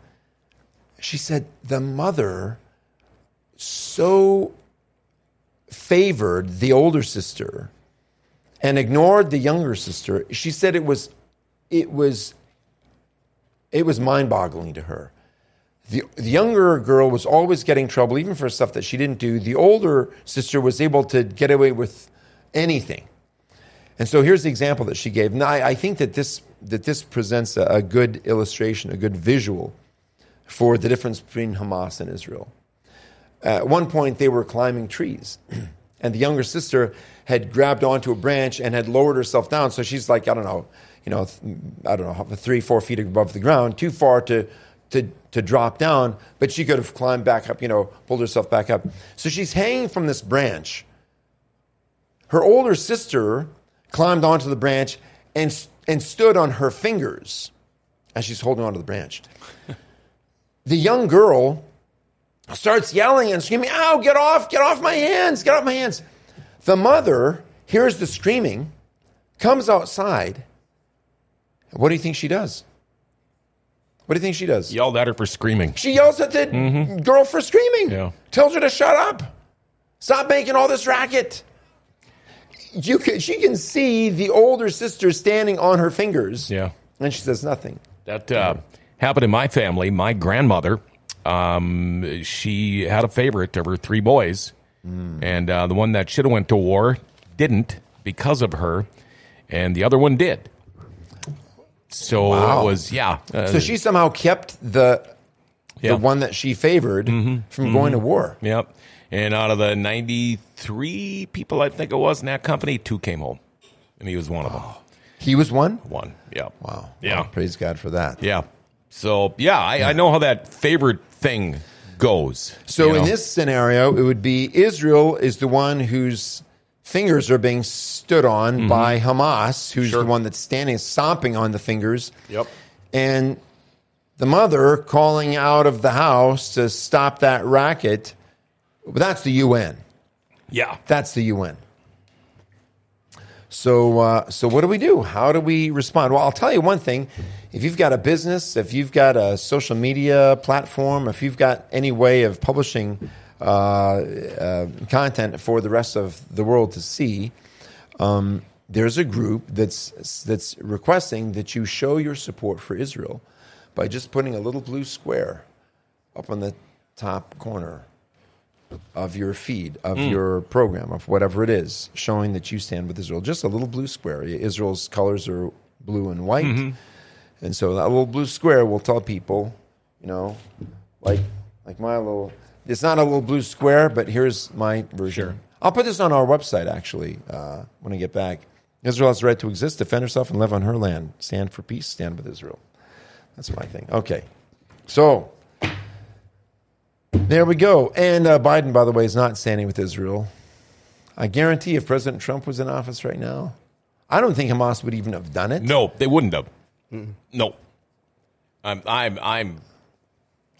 she said the mother so favored the older sister and ignored the younger sister. She said it was it was it was mind-boggling to her. The, the younger girl was always getting trouble, even for stuff that she didn't do. The older sister was able to get away with anything. And so here's the example that she gave. Now, I, I think that this, that this presents a, a good illustration, a good visual for the difference between Hamas and Israel. At one point, they were climbing trees, and the younger sister had grabbed onto a branch and had lowered herself down. So she's like, I don't know, you know, I don't know, three, four feet above the ground, too far to, to, to drop down, but she could have climbed back up, you know, pulled herself back up. So she's hanging from this branch. Her older sister climbed onto the branch and, and stood on her fingers as she's holding onto the branch. the young girl starts yelling and screaming, Ow, get off, get off my hands, get off my hands. The mother hears the screaming, comes outside. What do you think she does? What do you think she does? Yelled at her for screaming. She yells at the girl for screaming. Yeah. Tells her to shut up. Stop making all this racket. You can, she can see the older sister standing on her fingers. Yeah. And she says nothing. That uh, happened in my family. My grandmother, um, she had a favorite of her three boys, and uh, the one that should have went to war didn't because of her, and the other one did. So Wow. it was yeah. Uh, So she somehow kept the Yeah. the one that she favored from going to war. Yep. And out of the 93 people, I think it was in that company, two came home. And he was one of them. He was one? One. Yeah. Wow. Yeah. Wow, praise God for that. Yeah. So, yeah, I, I know how that favorite thing goes. So you in know? this scenario, it would be Israel is the one whose fingers are being stood on by Hamas, who's Sure. the one that's standing, stomping on the fingers. Yep. And the mother calling out of the house to stop that racket. But that's the UN. Yeah. That's the UN. So, uh, so what do we do? How do we respond? Well, I'll tell you one thing: if you've got a business, if you've got a social media platform, if you've got any way of publishing uh, uh, content for the rest of the world to see, um, there's a group that's that's requesting that you show your support for Israel by just putting a little blue square up on the top corner of your feed, of your program, of whatever it is, showing that you stand with Israel. Just a little blue square. Israel's colors are blue and white. And so that little blue square will tell people, you know, like like my little it's not a little blue square, but here's my version. Sure. I'll put this on our website actually uh, when I get back. Israel has the right to exist, defend herself, and live on her land. Stand for peace, stand with Israel. That's my thing. Okay. So there we go. And uh, Biden, by the way, is not standing with Israel. I guarantee if President Trump was in office right now, I don't think Hamas would even have done it. No, they wouldn't have. No. I'm, I'm, I'm,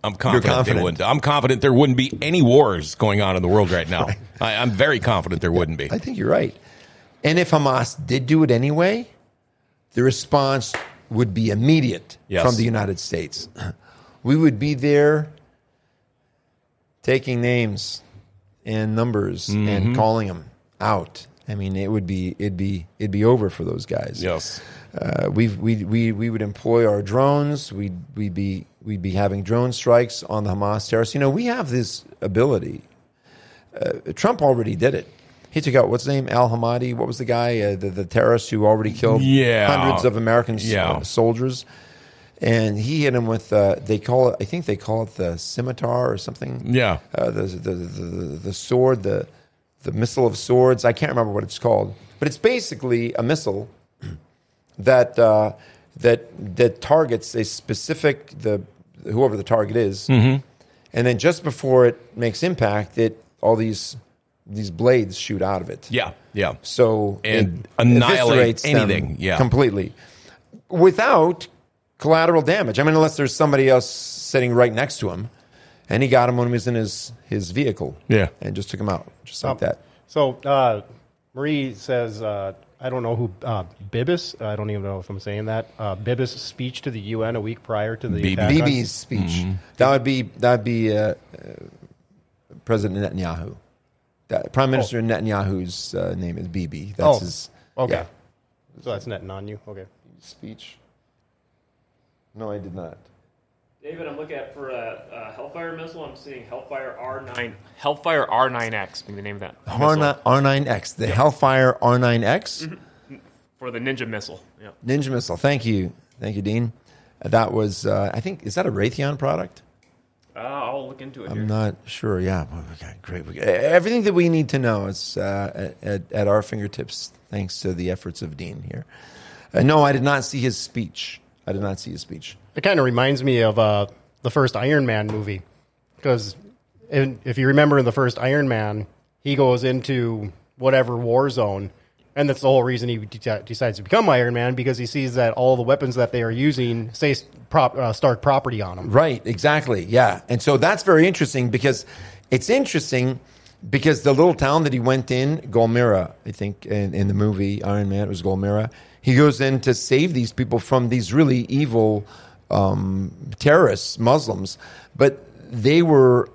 I'm confident, confident. they wouldn't. I'm confident there wouldn't be any wars going on in the world right now. I, I'm very confident there wouldn't be. I think you're right. And if Hamas did do it anyway, the response would be immediate Yes. from the United States. We would be there taking names and numbers Mm-hmm. and calling them out. I mean, it would be it'd be it'd be over for those guys. Yes. Uh, we we we we would employ our drones. We'd we'd be we'd be having drone strikes on the Hamas terrorists. You know, we have this ability. Uh, Trump already did it. He took out what's his name, Al Hamadi. What was the guy, uh, the the terrorist who already killed Yeah. hundreds of American Yeah. uh, soldiers? And he hit him with uh, they call it I think they call it the scimitar or something. Yeah. uh, the, the, the the the sword the the missile of swords. I can't remember what it's called, but it's basically a missile that uh, that that targets a specific the whoever the target is, Mm-hmm. and then just before it makes impact, it all these these blades shoot out of it. Yeah. Yeah. So And it annihilate eviscerates them anything, yeah. completely without collateral damage. I mean, unless there's somebody else sitting right next to him, and he got him when he was in his his vehicle. Yeah. and just took him out just like that. So uh, Marie says, uh, I don't know who uh, Bibis. I don't even know if I'm saying that. Uh, Bibis' speech to the UN a week prior to the Bibi. attack on- Bibi's speech. That would be that would be uh, uh, President Netanyahu. That, Prime Minister Netanyahu's uh, name is Bibi. That's Oh, his okay. yeah, So that's Netanyahu. Okay. speech. No, I did not. David, I'm looking at for a, a Hellfire missile. I'm seeing Hellfire R9. Hellfire R9X being the name of that. missile. R9, R9X, the Hellfire R9X For the Ninja missile. Yeah. Ninja missile. Thank you, thank you, Dean. Uh, That was, uh, I think, is that a Raytheon product? Uh, I'll look into it. I'm not sure. Yeah, okay, great. Everything that we need to know is uh, at, at our fingertips, thanks to the efforts of Dean here. Uh, no, I did not see his speech. I did not see his speech. It kind of reminds me of uh, the first Iron Man movie because if you remember in the first Iron Man, he goes into whatever war zone, and that's the whole reason he de- decides to become Iron Man because he sees that all the weapons that they are using say prop, uh, Stark property on them. Right, exactly. Yeah. And so that's very interesting because it's interesting because the little town that he went in, Gulmira, I think in, in the movie Iron Man, it was Gulmira. He goes in to save these people from these really evil um, terrorists, Muslims, but they were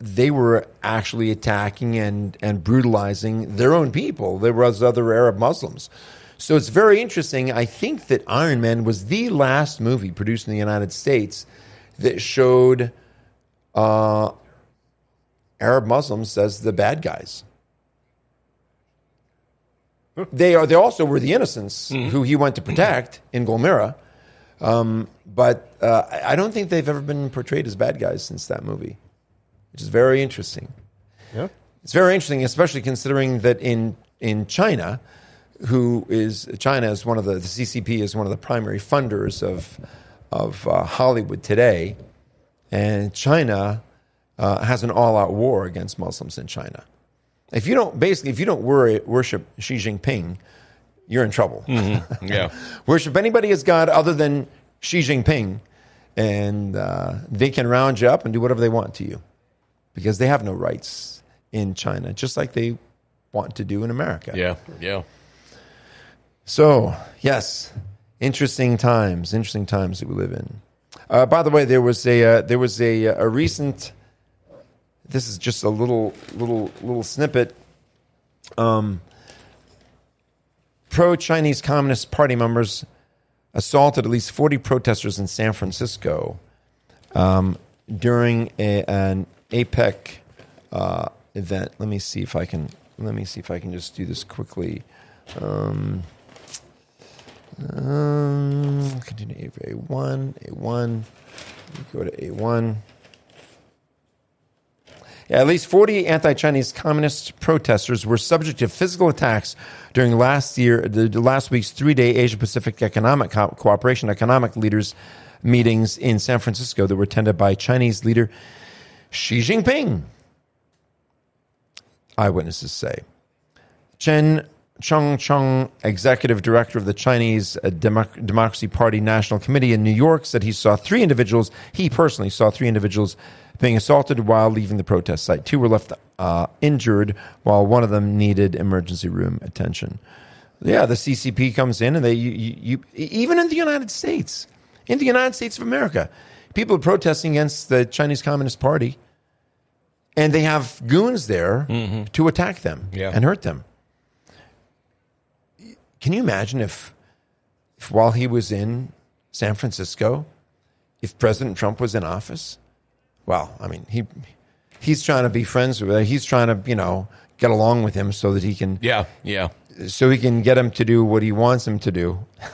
they were actually attacking and, and brutalizing their own people. There was other Arab Muslims. So it's very interesting. I think that Iron Man was the last movie produced in the United States that showed uh, Arab Muslims as the bad guys. They are. They also were the innocents who he went to protect in Gulmira. Um, but uh, I don't think they've ever been portrayed as bad guys since that movie, which is very interesting. Yeah. It's very interesting, especially considering that in in China, who is China is one of the, the CCP is one of the primary funders of of uh, Hollywood today, and China uh, has an all out war against Muslims in China. If you don't basically if you don't worry, worship Xi Jinping, you're in trouble. Yeah. worship anybody as God other than Xi Jinping, and uh, they can round you up and do whatever they want to you because they have no rights in China, just like they want to do in America. Yeah. Yeah. So, yes, interesting times, interesting times that we live in. Uh, by the way, there was a uh, there was a a recent. This is just a little little little snippet. Um, Pro Chinese Communist Party members assaulted at least forty protesters in San Francisco um, during a, an APEC uh, event. Let me see if I can. Let me see if I can just do this quickly. Um, um, continue A one, A one. Go to A one. Yeah, at least 40 anti-Chinese communist protesters were subject to physical attacks during last year, the, last week's three-day Asia-Pacific Economic Co- Cooperation Economic Leaders meetings in San Francisco that were attended by Chinese leader Xi Jinping. Eyewitnesses say. Chen Chongcheng, executive director of the Chinese uh, Democ- Democracy Party National Committee in New York, said he saw three individuals, he personally saw three individuals being assaulted while leaving the protest site. Two were left uh, injured, while one of them needed emergency room attention. Yeah, the CCP comes in, and they, you, you, you, even in the United States, in the United States of America, people are protesting against the Chinese Communist Party, and they have goons there to attack them Yeah. and hurt them. Can you imagine if, if while he was in San Francisco, if President Trump was in office? Well, I mean, he he's trying to be friends with him. he's trying to, you know, get along with him so that he can Yeah. Yeah. so he can get him to do what he wants him to do.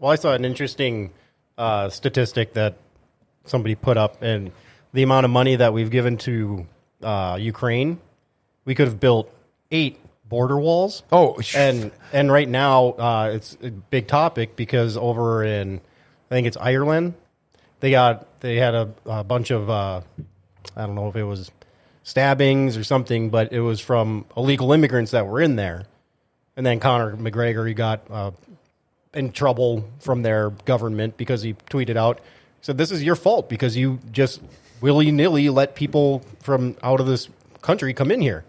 Well, I saw an interesting uh, statistic that somebody put up, and the amount of money that we've given to uh, Ukraine, we could have built eight border walls. Oh, sh- and and right now uh, it's a big topic because over in I think it's Ireland, they got they had a, a bunch of uh, I don't know if it was stabbings or something, but it was from illegal immigrants that were in there. And then Conor McGregor, he got uh, in trouble from their government because he tweeted out, said, "This is your fault because you just willy nilly let people from out of this country come in here."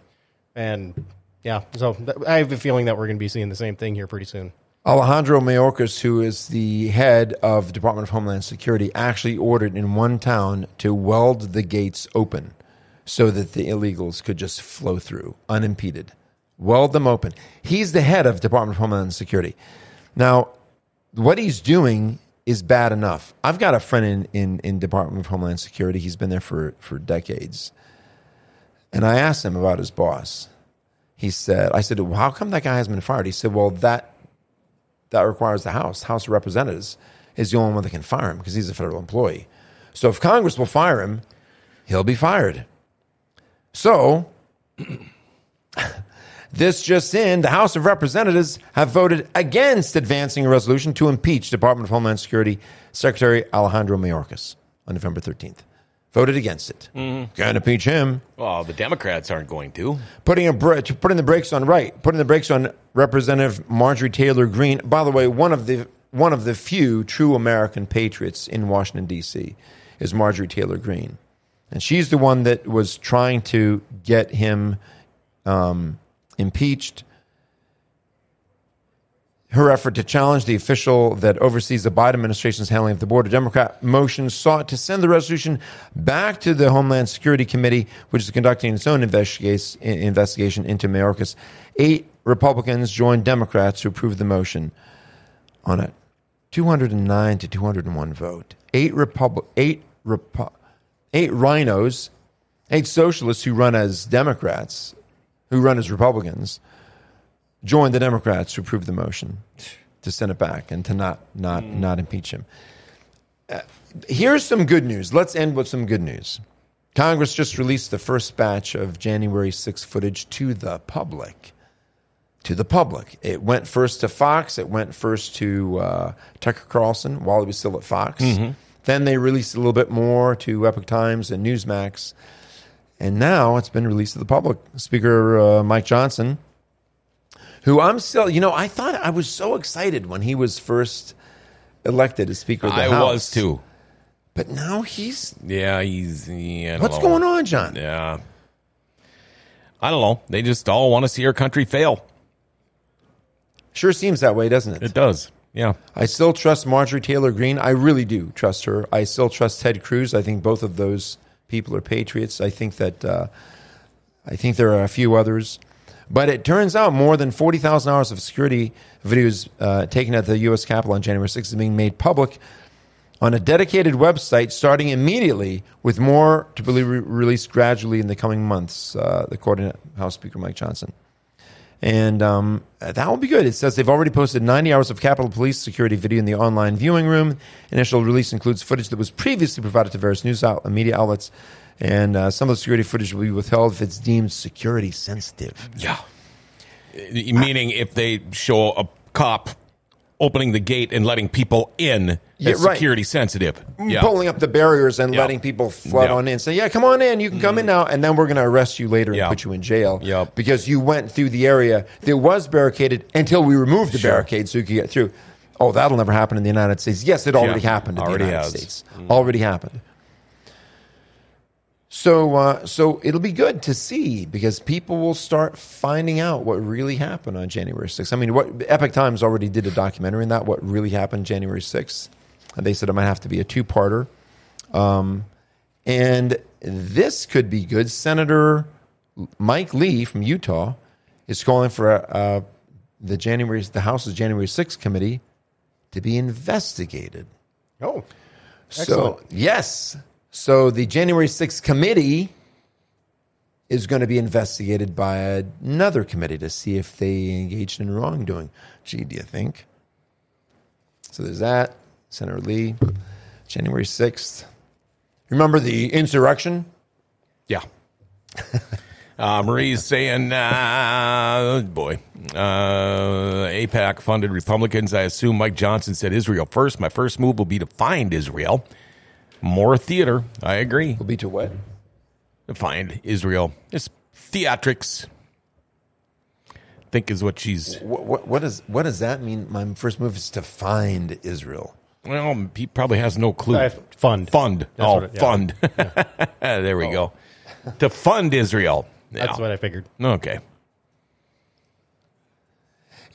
And yeah, so I have a feeling that we're going to be seeing the same thing here pretty soon. Alejandro Mayorkas, who is the head of Department of Homeland Security, actually ordered in one town to weld the gates open so that the illegals could just flow through unimpeded. Weld them open. He's the head of Department of Homeland Security. Now, what he's doing is bad enough. I've got a friend in, in, in Department of Homeland Security. He's been there for, for decades. And I asked him about his boss. He said, I said, well, how come that guy has been fired? He said, well, that, that requires the House. House of Representatives is the only one that can fire him because he's a federal employee. So if Congress will fire him, he'll be fired. So this just in, the House of Representatives have voted against advancing a resolution to impeach Department of Homeland Security Secretary Alejandro Mayorkas on November 13th. Voted against it. Mm-hmm. Can't impeach him. Well, the Democrats aren't going to. Putting a br- putting the brakes on right, putting the brakes on Representative Marjorie Taylor Greene. By the way, one of the one of the few true American patriots in Washington D.C. is Marjorie Taylor Greene, and she's the one that was trying to get him um, impeached. Her effort to challenge the official that oversees the Biden administration's handling of the border Democrat motion sought to send the resolution back to the Homeland Security Committee, which is conducting its own investigation into Mayorkas. Eight Republicans joined Democrats who approved the motion on a 209 to 201 vote. Eight eight Repu- eight rhinos, eight socialists who run as Democrats who run as Republicans, joined the Democrats to approve the motion to send it back and to not not mm. not impeach him. Uh, here's some good news. Let's end with some good news. Congress just released the first batch of January 6 footage to the public. To the public. It went first to Fox. It went first to uh, Tucker Carlson while he was still at Fox. Mm-hmm. Then they released a little bit more to Epoch Times and Newsmax. And now it's been released to the public. Speaker uh, Mike Johnson, who I'm still, you know, I thought I was so excited when he was first elected as Speaker of the I House. I was too. But now he's. Yeah, he's. Yeah, what's know. going on, John? Yeah. I don't know. They just all want to see our country fail. Sure seems that way, doesn't it? It does. Yeah. I still trust Marjorie Taylor Greene. I really do trust her. I still trust Ted Cruz. I think both of those people are patriots. I think that uh, I think there are a few others, but it turns out more than forty thousand hours of security videos uh, taken at the U.S. Capitol on January 6th is being made public on a dedicated website, starting immediately, with more to be re- released gradually in the coming months. Uh, according to House Speaker Mike Johnson. And um, that will be good. It says they've already posted 90 hours of Capitol Police security video in the online viewing room. Initial release includes footage that was previously provided to various news out- media outlets. And uh, some of the security footage will be withheld if it's deemed security sensitive. Yeah. Meaning if they show a cop opening the gate and letting people in yeah, security sensitive. Mm, yeah. Pulling up the barriers and letting people flood on in. Say, yeah, come on in. You can come mm. in now. And then we're going to arrest you later and put you in jail. Yep. Because you went through the area that was barricaded until we removed the sure. barricade so you could get through. Oh, that'll never happen in the United States. Yes, it already happened in already the United has. States. Mm. Already happened. So, uh, so it'll be good to see because people will start finding out what really happened on January 6th. I mean, what Epoch Times already did a documentary on that, what really happened January 6th. And they said it might have to be a two parter. Um, and this could be good. Senator Mike Lee from Utah is calling for uh, the January, the House's January 6th committee to be investigated. Oh, excellent. so yes, so the January 6th committee is going to be investigated by another committee to see if they engaged in wrongdoing. Gee, do you think? So there's that. Senator Lee, January 6th. Remember the insurrection? Yeah. Uh, Marie's saying, uh, boy, uh, AIPAC funded Republicans. I assume Mike Johnson said Israel first. My first move will be to find Israel. More theater. I agree. Will be to what? Find Israel. It's theatrics. think is what she's. What, what, what, does what does that mean? My first move is to find Israel. Well, he probably has no clue. Uh, fund. Fund. That's oh, it, yeah. fund. Yeah. there we oh. go. To fund Israel. That's what I figured. Okay.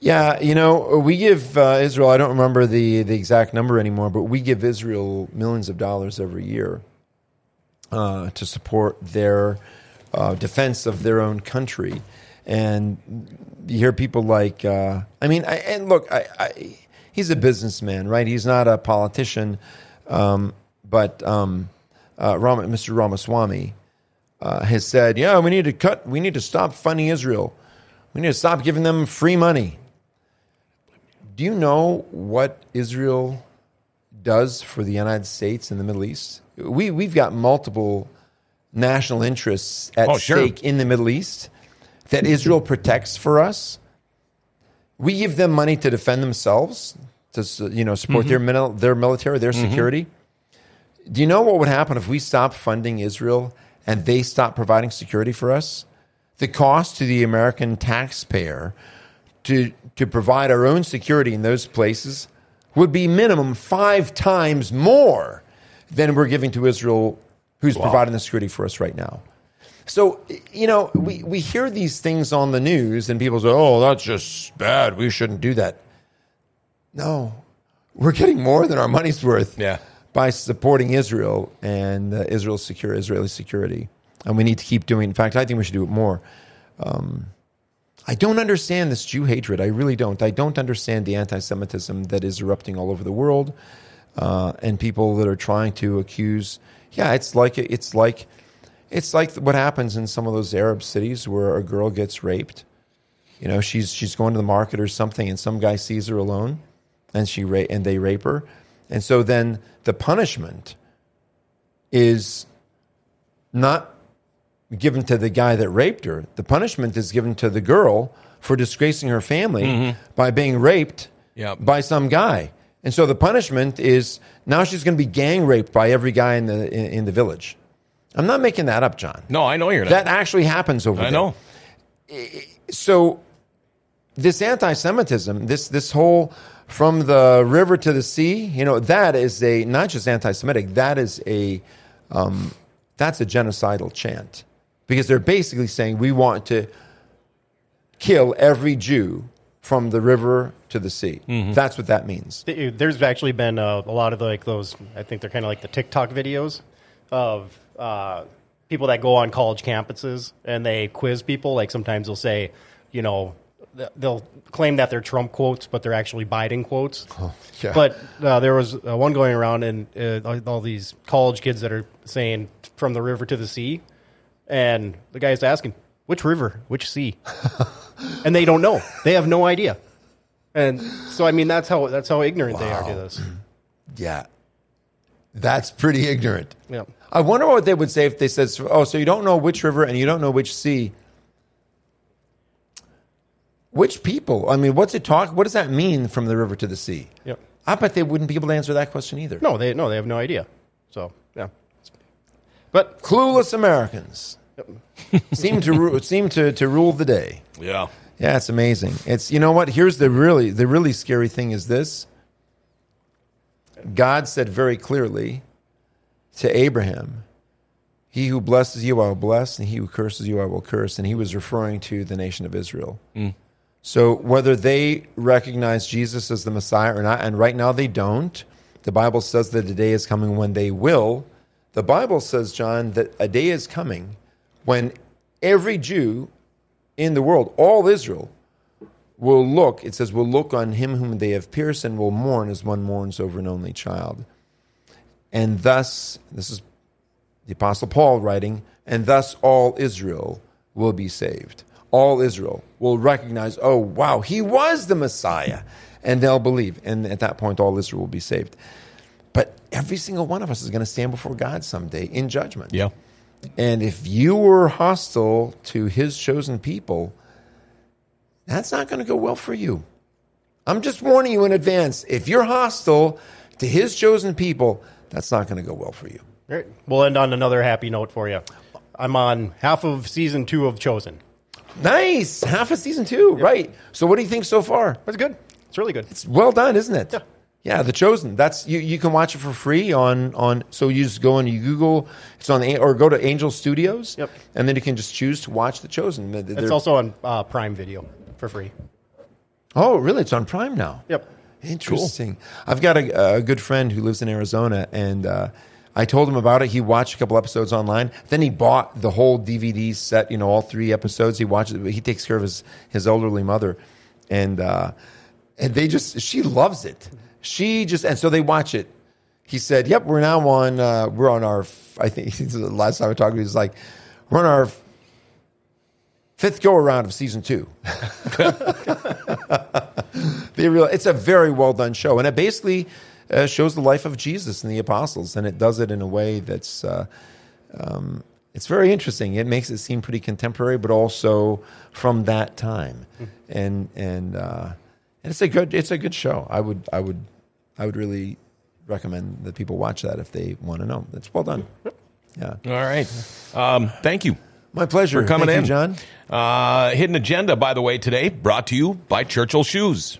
Yeah, you know, we give uh, Israel, I don't remember the, the exact number anymore, but we give Israel millions of dollars every year uh, to support their uh, defense of their own country. And you hear people like, uh, I mean, I, and look, I, I, he's a businessman, right? He's not a politician. Um, but um, uh, Mr. Ramaswamy uh, has said, "Yeah, we need to cut. We need to stop funding Israel. We need to stop giving them free money." Do you know what Israel does for the United States in the Middle East? We we've got multiple national interests at Oh, sure. stake in the Middle East that Israel protects for us. We give them money to defend themselves, to you know support mm-hmm. their mil- their military, their mm-hmm. security. Do you know what would happen if we stopped funding Israel and they stopped providing security for us? The cost to the American taxpayer to to provide our own security in those places would be minimum five times more than we're giving to Israel, who's providing the security for us right now. So, you know, we, we hear these things on the news and people say, oh, that's just bad. We shouldn't do that. No, we're getting more than our money's worth Yeah. by supporting Israel and uh, Israel's secure Israeli security. And we need to keep doing. In fact, I think we should do it more. Um, I don't understand this Jew hatred. I really don't. I don't understand the anti-Semitism that is erupting all over the world, uh, and people that are trying to accuse. Yeah, it's like it's like it's like what happens in some of those Arab cities where a girl gets raped. You know, she's she's going to the market or something, and some guy sees her alone, and she ra- and they rape her, and so then the punishment is not given to the guy that raped her. The punishment is given to the girl for disgracing her family by being raped Yep. by some guy. And so the punishment is now she's going to be gang raped by every guy in the in, in the village. I'm not making that up, John. No, I know you're not. That actually happens over I there I know. so this anti-Semitism, this this whole from the river to the sea, you know, that is a not just anti-Semitic. That is a um, that's a genocidal chant because they're basically saying we want to kill every Jew from the river to the sea. That's what that means. There's actually been uh, a lot of like those. I think they're kind of like the TikTok videos of uh, people that go on college campuses and they quiz people. Like sometimes they'll say, you know, they'll claim that they're Trump quotes, but they're actually Biden quotes. yeah. But uh, there was uh, one going around, and uh, all- all these college kids that are saying "from the river to the sea," and the guy's asking, "Which river? Which sea?" and they don't know. They have no idea. And so, I mean, that's how that's how ignorant they are to this. Yeah, that's pretty ignorant. Yeah. I wonder what they would say if they said, "Oh, so you don't know which river and you don't know which sea." Which people? I mean, what's it talk? What does that mean from the river to the sea? Yep. I bet they wouldn't be able to answer that question either. No, they no, they have no idea. So yeah, but Clueless Americans seem to ru- seem to, to rule the day. Yeah. Yeah, it's amazing. It's you know what? Here's the really the really scary thing is this. God said very clearly to Abraham, "He who blesses you, I will bless, and he who curses you, I will curse." And he was referring to the nation of Israel. Mm. So whether they recognize Jesus as the Messiah or not, and right now they don't, the Bible says that a day is coming when they will. The Bible says, John, that a day is coming when every Jew in the world, all Israel, will look, it says, will look on him whom they have pierced and will mourn as one mourns over an only child. And thus, this is the Apostle Paul writing, and thus all Israel will be saved. All Israel will recognize, oh, wow, he was the Messiah. And they'll believe. And at that point, all Israel will be saved. But every single one of us is going to stand before God someday in judgment. Yeah. And if you were hostile to his chosen people, that's not going to go well for you. I'm just warning you in advance. If you're hostile to his chosen people, that's not going to go well for you. right, we'll end on another happy note for you. I'm on half of season two of Chosen. Nice. Half of season two. Right. So what do you think so far? That's good. It's really good. It's well done, isn't it? Yeah. Yeah, The Chosen. That's you. You can watch it for free on on. So you just go and you Google. It's on the or go to Angel Studios. Yep. And then you can just choose to watch The Chosen. They're- It's also on uh, Prime Video for free. oh, really? It's on Prime now. Yep. Interesting. I've got a, a good friend who lives in Arizona, and uh, I told him about it. He watched a couple episodes online. Then he bought the whole DVD set. You know, all three episodes. He watches. He takes care of his his elderly mother, and uh, and they just she loves it. She just and so they watch it. He said, "Yep, we're now on. Uh, we're on our. I think the last time I talked to him, he was like, we're on our fifth go around of season two. they real, it's a very well done show, and it basically uh, shows the life of Jesus and the apostles, and it does it in a way that's uh, um, it's very interesting. It makes it seem pretty contemporary, but also from that time, and and uh, and it's a good it's a good show. I would I would I would really recommend that people watch that if they want to know. It's well done. Yeah. All right. Um, thank you. My pleasure. For coming Thank in, you, John. Uh, Hidden Agenda, by the way, today brought to you by Churchill Shoes.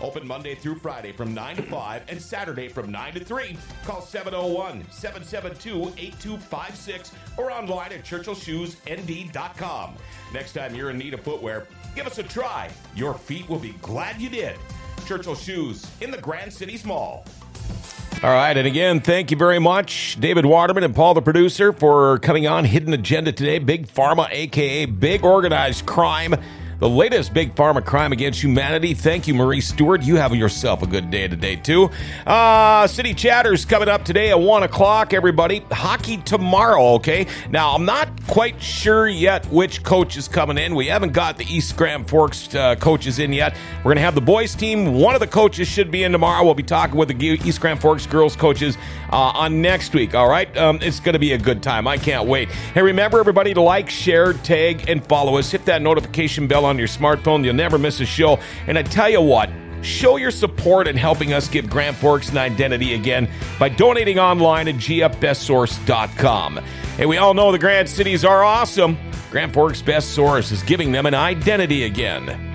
Open Monday through Friday from 9 to 5 and Saturday from 9 to 3. Call 701 772 8256 or online at churchillshoesnd.com. Next time you're in need of footwear, give us a try. Your feet will be glad you did. Churchill Shoes in the Grand Cities Mall. All right, and again, thank you very much, David Waterman and Paul, the producer, for coming on Hidden Agenda today. Big Pharma, aka Big Organized Crime, the latest Big Pharma crime against humanity. Thank you, Marie Stewart. You have yourself a good day today too. Uh, City Chatters coming up today at one o'clock. Everybody, hockey tomorrow. Okay, now I'm not quite sure yet which coach is coming in. We haven't got the East Grand Forks uh, coaches in yet. We're gonna have the boys team. One of the coaches should be in tomorrow. We'll be talking with the East Grand Forks girls coaches uh, on next week. All right, um, it's gonna be a good time. I can't wait. Hey, remember everybody to like, share, tag, and follow us. Hit that notification bell on your smartphone. You'll never miss a show. And I tell you what. Show your support in helping us give Grand Forks an identity again by donating online at gfbestsource.com. And we all know the Grand Cities are awesome. Grand Forks Best Source is giving them an identity again.